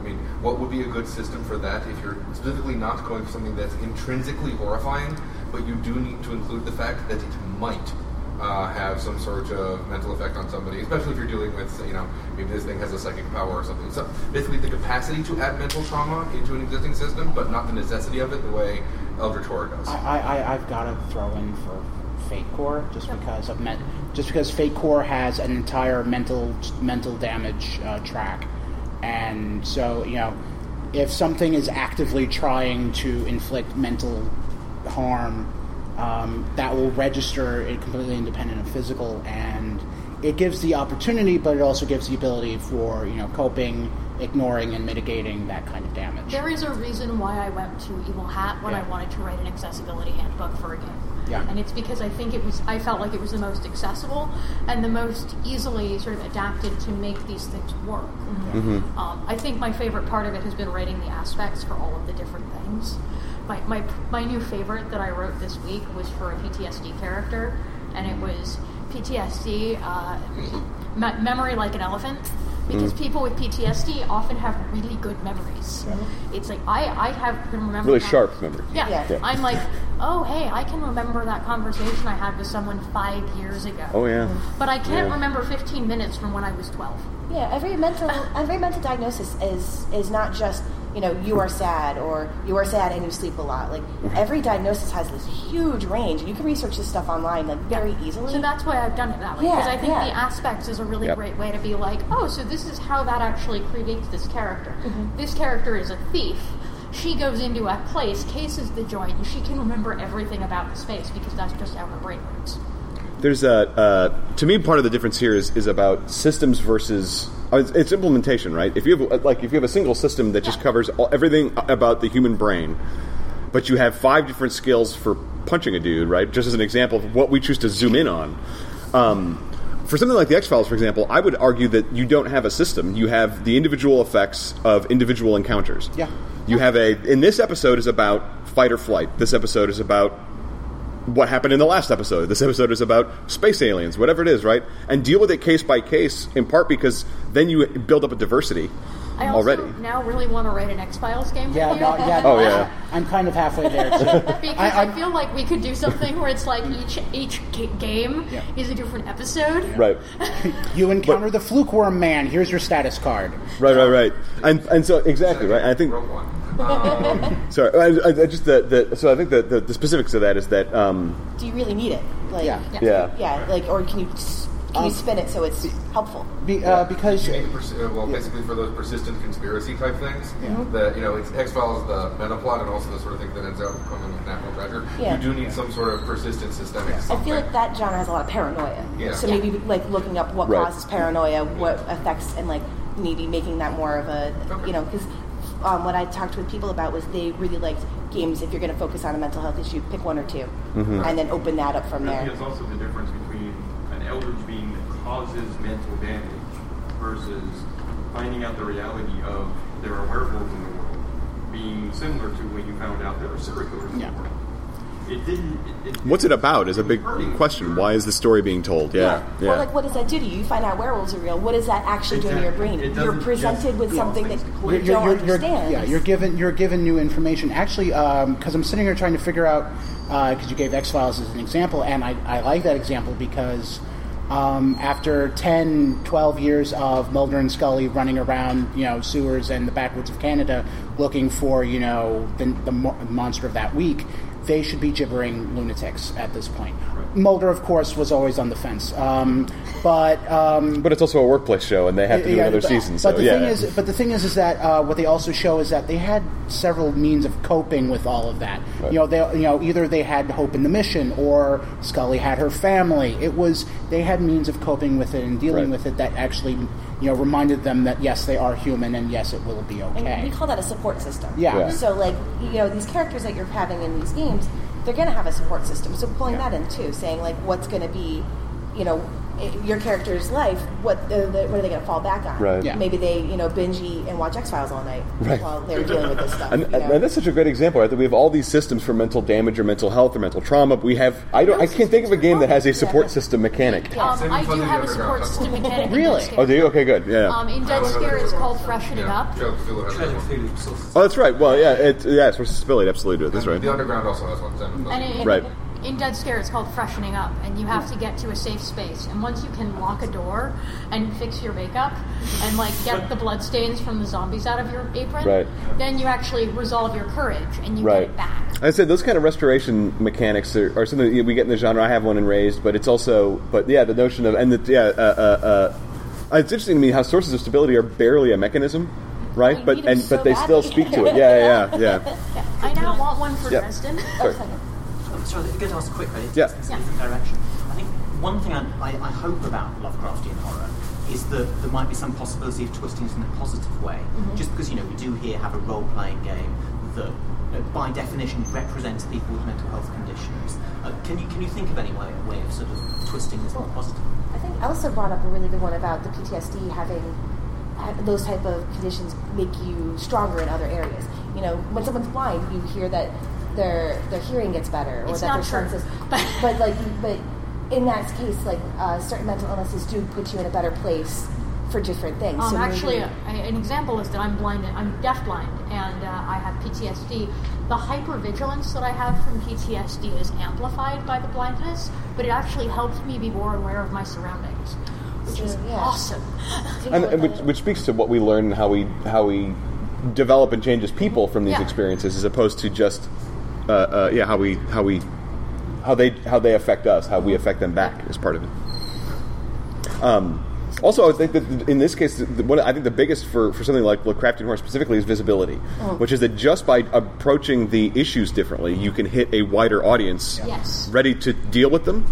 I mean, what would be a good system for that if you're specifically not going for something that's intrinsically horrifying, but you do need to include the fact that it might uh, have some sort of mental effect on somebody, especially if you're dealing with, you know, maybe this thing has a psychic power or something. So basically, the capacity to add mental trauma into an existing system, but not the necessity of it the way Eldritch Horror does. I, I, I've got to throw in for Fate Core just because of men- just because Fate Core has an entire mental mental damage uh, track, and so you know if something is actively trying to inflict mental harm, um, that will register it completely independent of physical, and it gives the opportunity, but it also gives the ability for you know coping, ignoring, and mitigating that kind of damage. There is a reason why I went to Evil Hat when I wanted to write an accessibility handbook for a game. Yeah. And it's because I think it was I felt like it was the most accessible and the most easily sort of adapted to make these things work. Mhm. Um, I think my favorite part of it has been writing the aspects for all of the different things. My, my, my new favorite that I wrote this week was for a PTSD character, and it was PTSD, uh, me- memory like an elephant. Because Mm. people with PTSD often have really good memories. It's like I, I have can remember really con- sharp memory. Yeah. Yeah. I'm like, oh hey, I can remember that conversation I had with someone five years ago. Oh yeah. But I can't Yeah. remember 15 minutes from when I was 12. yeah, every mental every mental diagnosis is is not just you know you are sad or you are sad and you sleep a lot. Like every diagnosis has this huge range, and you can research this stuff online like very easily. So that's why I've done it that way. Yeah, Because I think yeah. the aspects is a really Yep. great way to be like, oh, so this is how that actually creates this character. Mm-hmm. This character is a thief. She goes into a place, cases the joint, and she can remember everything about the space because that's just how her brain works. There's a uh, to me part of the difference here is, is about systems versus uh, it's, implementation, right? If you have uh, like if you have a single system that just covers all, everything about the human brain, but you have five different skills for punching a dude, right? Just as an example of what we choose to zoom in on. Um, for something like the X Files, for example, I would argue that you don't have a system. You have the individual effects of individual encounters. Yeah. You have a in this episode is about fight or flight. This episode is about what happened in the last episode. This episode is about space aliens, whatever it is, right? And deal with it case by case, in part because then you build up a diversity I also already. now really want to write an X Files game. Yeah, with you. no, yeah. Oh, yeah. I'm kind of halfway there too. Because I- I, feel like we could do something where it's like each each ga- game Yeah. is a different episode. Right. You encounter the fluke worm man. Here's your status card. Right, right, right, and and so exactly right. I think Rogue One. Um, sorry, I, I, I just the, the so I think the, the, the specifics of that is that um, Do you really need it? Like, Yeah. yeah, yeah, like, or can you s- can you spin it so it's helpful? Be, uh, because You persi- uh, well, basically for those persistent conspiracy type things, Yeah. that you know, it's X Files, the meta plot, and also the sort of thing that ends up becoming a national treasure. Yeah. You do need some sort of persistent systemic. I feel like that genre has a lot of paranoia. Yeah. So Yeah. maybe like looking up what Right. causes paranoia, what affects, and like maybe making that more of a you know because um, what I talked with people about was they really liked games. If you're going to focus on a mental health issue, pick one or 2 Mhm. and then open that up from I there. think it's also the difference between an eldritch being that causes mental damage versus finding out the reality of there are werewolves in the world, being similar to when you found out there are serial killers in Yeah. the world. It didn't. It, it, what's it about is a big question. Why is the story being told? Yeah, yeah. Or like, what does that do to you? You find out werewolves are real. What does that actually do to your brain? You're presented with something that things you don't understand. yeah, you're given you're given new information. Actually, because I'm sitting here trying to figure out because you gave X Files as an example, and I, I like that example because um, after 10, 12 years of Mulder and Scully running around, you know, sewers and the backwoods of Canada looking for, you know, the, the mo- monster of that week, they should be gibbering lunatics at this point. Mulder, of course, was always on the fence, um, but um, but it's also a workplace show, and they have to do yeah, another but, season. But So the yeah, thing is, but the thing is, is that uh, what they also show is that they had several means of coping with all of that. Right. You know, they, you know, either they had hope in the mission, or Scully had her family. It was they had means of coping with it and dealing Right. with it that actually, you know, reminded them that yes, they are human and yes, it will be And okay. we call that a support system. Yeah. Yeah. So like you know these characters that you're having in these games, they're going to have a support system. So pulling Yeah. that in too, saying like what's going to be, you know, i- your character's life. What uh, what are they going to fall back on? Right. Yeah. Maybe they you know binge eat and watch X Files all night Right. while they're dealing with this stuff. And, you know? and that's such a great example, right? That we have all these systems for mental damage or mental health or mental trauma. But we have I don't I can't think of a game that has a support system mechanic. Um, I do have a support system mechanic. in Really? Dead Scare. Oh, do you? Okay, good. Yeah. Um, in Dead Scare, it's called freshening Yeah, up. Trail to Cthulhu has Trail that of one. Cthulhu sources. oh, that's right. Well, yeah, it, yeah, it's responsibility. Absolutely, do it. That's right. The Underground also has one. And Fuzzy. in, Right. In Dead Scare, it's called freshening up, and you have to get to a safe space. And once you can lock a door and fix your makeup and like get the blood stains from the zombies out of your apron, Right. then you actually resolve your courage and you Right. get it back. I said those kind of restoration mechanics are, are something that we get in the genre. I have one in Raised, but it's also, but yeah, the notion of and the yeah, uh, uh, uh, it's interesting to me how sources of stability are barely a mechanism, right? We but need 'em and so but they still badly. speak to it. Yeah, yeah, yeah. Yeah. I now want one for Yeah. Dresden. Sorry. I'm sorry, I'm going to ask quickly. It's, Yeah. it's a different direction. I think one thing I, I, I hope about Lovecraftian horror is that there might be some possibility of twisting it in a positive way. Just because, you know, we do here have a role-playing game that, you know, by definition, represents people with mental health conditions. Uh, can you can you think of any way, way of sort of twisting this more positive? I think Elsa brought up a really good one about the PTSD having those type of conditions make you stronger in other areas. You know, when someone's blind, you hear that their their hearing gets better or It's that not their true. senses. but like, but in that case, like uh, certain mental illnesses do put you in a better place for different things. Um, So actually, uh, I, an example is that I'm blind. I'm deafblind, and uh, I have PTSD. The hypervigilance that I have from PTSD is amplified by the blindness, but it actually helps me be more aware of my surroundings, which So, is yeah. awesome. and, and which, which speaks to what we learn and how we how we develop and change as people from these Yeah. experiences, as opposed to just uh, uh, yeah how we how we how they how they affect us, how we affect them back is part of it. Um, also, I think that in this case, the, I think the biggest for, for something like Lovecraftian horror specifically is visibility, which is that just by approaching the issues differently, you can hit a wider audience Yes. ready to deal with them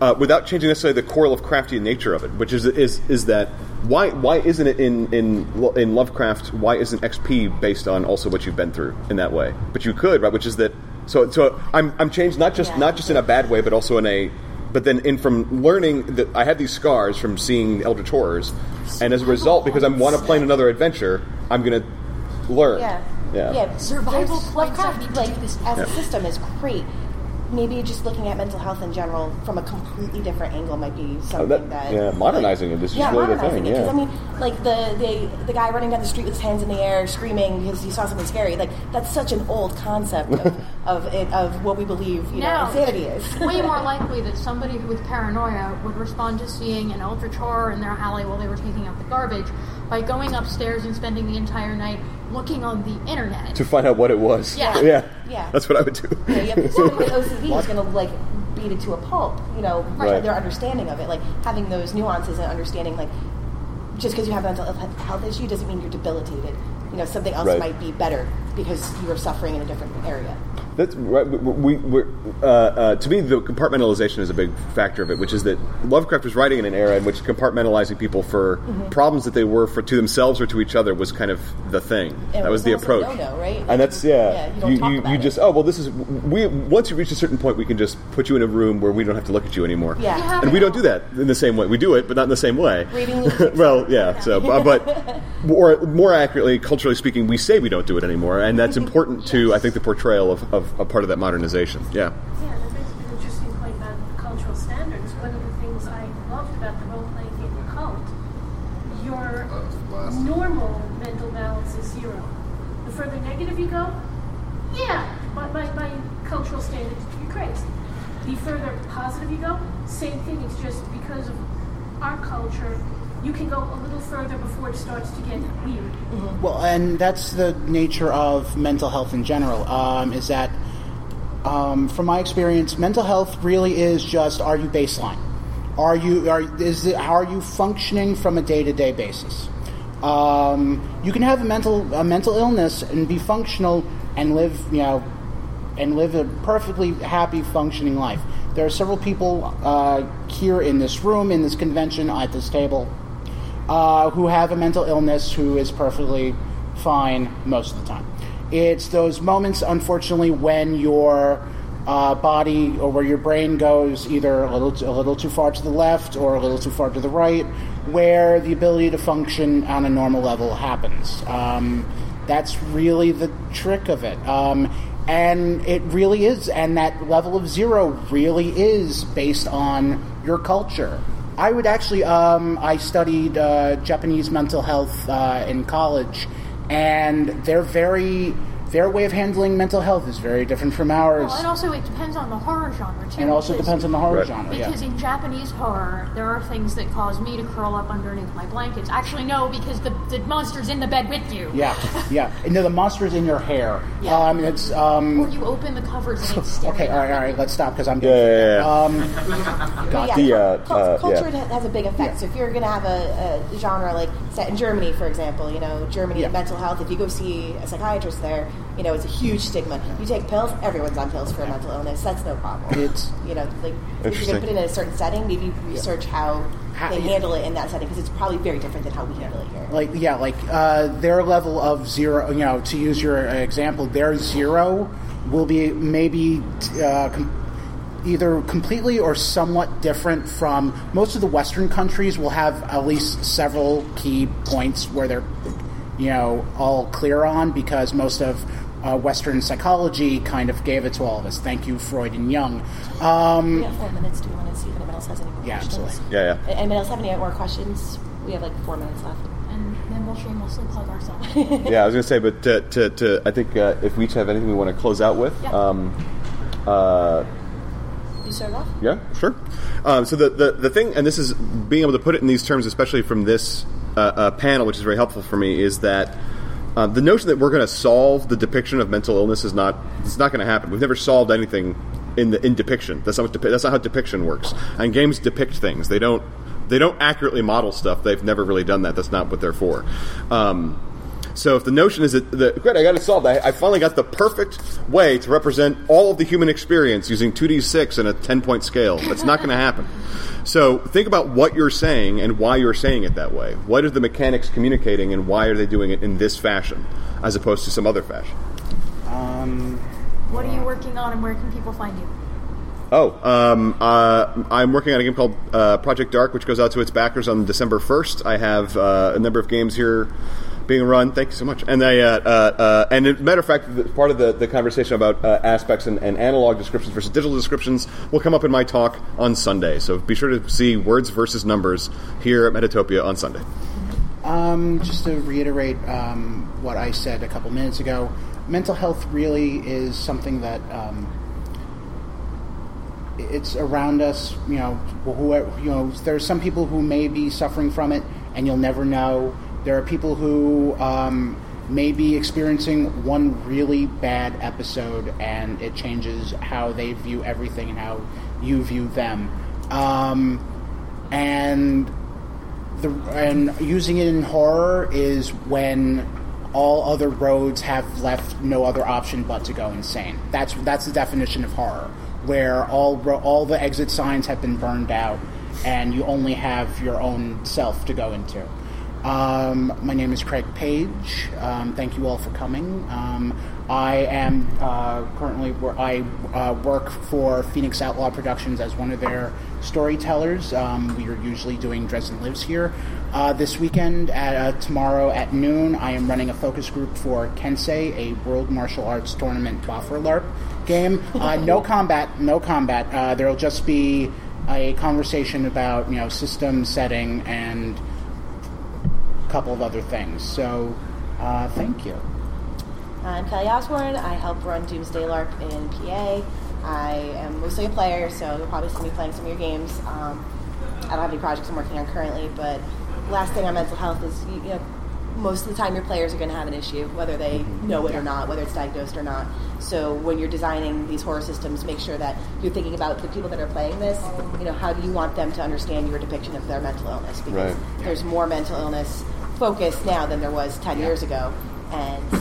uh, without changing necessarily the core Lovecraftian nature of it, which is is is that why why isn't it in in in Lovecraft? Why isn't XP based on also what you've been through in that way? But you could, right? Which is that so so I'm I'm changed not just Yeah. not just in a bad way, but also in a but then in from learning that I have these scars from seeing Eldritch horrors, and as a result, because I want to plan another adventure, I'm going to learn. Yeah. Yeah. Yeah. Survival There's- points, Lovecraft, like, do this as a system is great. Maybe just looking at mental health in general from a completely different angle might be something Oh, that- that, yeah, modernizing it is just yeah, really the modernizing thing, it. 'Cause, yeah. I mean, like the, the the guy running down the street with his hands in the air, screaming because he saw something scary. Like that's such an old concept of of, it, of what we believe you know insanity is. way more likely that somebody with paranoia would respond to seeing an eldritch horror in their alley while they were taking out the garbage by going upstairs and spending the entire night looking on the internet. to find out what it was. Yeah. yeah, Yeah. That's what I would do. Yeah, you have someone with OCD is going to like beat it to a pulp. You know, Right. their understanding of it, like having those nuances and understanding, like just because you have a mental health issue doesn't mean you're debilitated. You know, something else Right. might be better because you are suffering in a different area. That's right. We, we, we're, uh, uh, to me, the compartmentalization is a big factor of it, which is that Lovecraft was writing in an era in which compartmentalizing people for Mhm. problems that they were for to themselves or to each other was kind of the thing. And that was the approach. no-no, right? And that's yeah. Yeah, you don't you talk you, about you it. just oh well, this is we. Once you reach a certain point, we can just put you in a room where we don't have to look at you anymore. Yeah. You and we don't do that in the same way. We do it, but not in the same way. Reading well, yeah. So, uh, but or more accurately, culturally speaking, we say we don't do it anymore, and that's important to I think the portrayal of, of a part of that modernization. Yeah. Yeah, that brings an interesting point about cultural standards. One of the things I loved about the role-playing game Cult, your normal mental balance is zero. The further negative you go, yeah, by, by, by cultural standards, you're crazy. The further positive you go, same thing. It's just because of our culture, you can go a little further before it starts to get weird. Well, and that's the nature of mental health in general. Um, is that, um, from my experience, mental health really is just: Are you baseline? Are you are is it, are you functioning from a day to day basis? Um, you can have a mental a mental illness and be functional and live, you know, and live a perfectly happy, functioning life. There are several people uh, here in this room, in this convention, at this table, uh, who have a mental illness who is perfectly fine most of the time. It's those moments, unfortunately, when your uh, body or where your brain goes either a little, a little too far to the left or a little too far to the right, where the ability to function on a normal level happens. Um, that's really the trick of it. Um, and it really is, and that level of zero really is based on your culture. I would actually, um, I studied uh, Japanese mental health uh, in college, and they're very, their way of handling mental health is very different from ours. Well, and also it depends on the horror genre too. And also because- depends on the horror Right. genre, yeah. Because in Japanese horror, there are things that cause me to curl up underneath my blankets. Actually, no, because the, the monster's in the bed with you. Yeah, yeah. And no, the monster's in your hair. Yeah. Um, it's um. Or you open the covers and it's staring. Okay, all right, all right. Let's stop because I'm. Yeah, yeah, yeah. Um, But yeah, The, uh, cul- uh, culture yeah. has a big effect. So if you're going to have a, a genre like set in Germany, for example, you know, Germany Yeah. mental health. If you go see a psychiatrist there, you know, it's a huge stigma. You take pills, everyone's on pills for a mental illness. That's no problem. It's you know, like if you're going to put it in a certain setting, maybe research how How- they handle it in that setting because it's probably very different than how we handle it here. like yeah, like uh, their level of zero. You know, to use your example, their zero will be maybe uh, com- either completely or somewhat different from most of the Western countries. Will have at least several key points where they're you know all clear on because most of uh, Western psychology kind of gave it to all of us. Thank you, Freud and Jung. Um, We have four minutes. Do you want to see if anyone else has any more Yeah, questions? absolutely. Yeah, yeah. Anyone else have any more questions? We have like four minutes left. And then we'll shamelessly plug ourselves. yeah, I was going to say, but to, to, to I think uh, if we each have anything we want to close out with, Yeah. um, uh, You start off. yeah, sure. Um, so the, the the thing, and this is being able to put it in these terms, especially from this uh, panel, which is very helpful for me, is that. Uh, the notion that we're going to solve the depiction of mental illness is not it's not going to happen. We've never solved anything in the in depiction. That's not depi- that's not how depiction works. And games depict things. They don't they don't accurately model stuff. They've never really done that. That's not what they're for. Um, so if the notion is that, that great, I got it solved. I, I finally got the perfect way to represent all of the human experience using 2d6 and a 10 point scale. That's not going to happen. So think about what you're saying and why you're saying it that way. What are the mechanics communicating and why are they doing it in this fashion as opposed to some other fashion? um, what are you working on and where can people find you? Oh, um, uh, I'm working on a game called uh, Project Dark, which goes out to its backers on December 1st. I have uh, a number of games here being run. Thank you so much. And I, uh, uh, uh, and as a matter of fact, part of the, the conversation about uh, aspects and, and analog descriptions versus digital descriptions will come up in my talk on Sunday. So be sure to see words versus numbers here at Metatopia on Sunday. Um, just to reiterate um, what I said a couple minutes ago, mental health really is something that um, it's around us. You know, you know, there's some people who may be suffering from it, and you'll never know. There are people who um, may be experiencing one really bad episode, and it changes how they view everything and how you view them. Um, and the and using it in horror is when all other roads have left no other option but to go insane. That's that's the definition of horror, where all all the exit signs have been burned out, and you only have your own self to go into. Um, my name is Craig Page. Um, thank you all for coming. Um, I am uh, currently wor- I uh, work for Phoenix Outlaw Productions as one of their storytellers. Um, we are usually doing Dresden Lives here. Uh, this weekend, at, uh, tomorrow at noon, I am running a focus group for Kensei, a World Martial Arts Tournament boffer LARP game. Uh, no combat, no combat. Uh, there will just be a conversation about you know system setting and a couple of other things. So, uh, thank you. I'm Kelly Osborne. I help run Doomsday LARP in PA. I am mostly a player, so you'll probably see me playing some of your games. Um, I don't have any projects I'm working on currently, but last thing on mental health is you, you know most of the time your players are going to have an issue, whether they know it or not, whether it's diagnosed or not. So when you're designing these horror systems, make sure that you're thinking about the people that are playing this. You know, how do you want them to understand your depiction of their mental illness? Because Right. there's more mental illness focus now than there was 10 years ago, and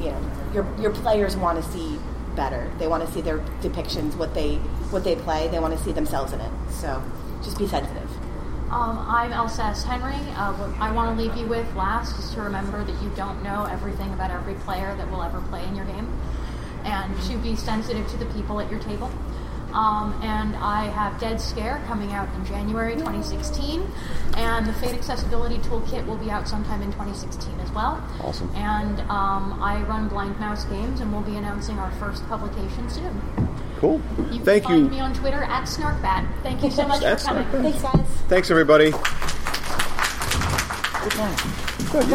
you know your your players want to see better. They want to see their depictions, what they what they play. They want to see themselves in it. So just be sensitive. Um, I'm Elsa S. Henry. Uh, what I want to leave you with last is to remember that you don't know everything about every player that will ever play in your game, and to be sensitive to the people at your table. Um, and I have Dead Scare coming out in January 2016, and the Fate Accessibility Toolkit will be out sometime in 2016 as well. Awesome. And um, I run Blind Mouse Games, and we'll be announcing our first publication soon. Cool. You Thank can find you. me on Twitter at Snarkbat. Thank you so much for coming. Thanks, guys. Thanks, everybody. Good.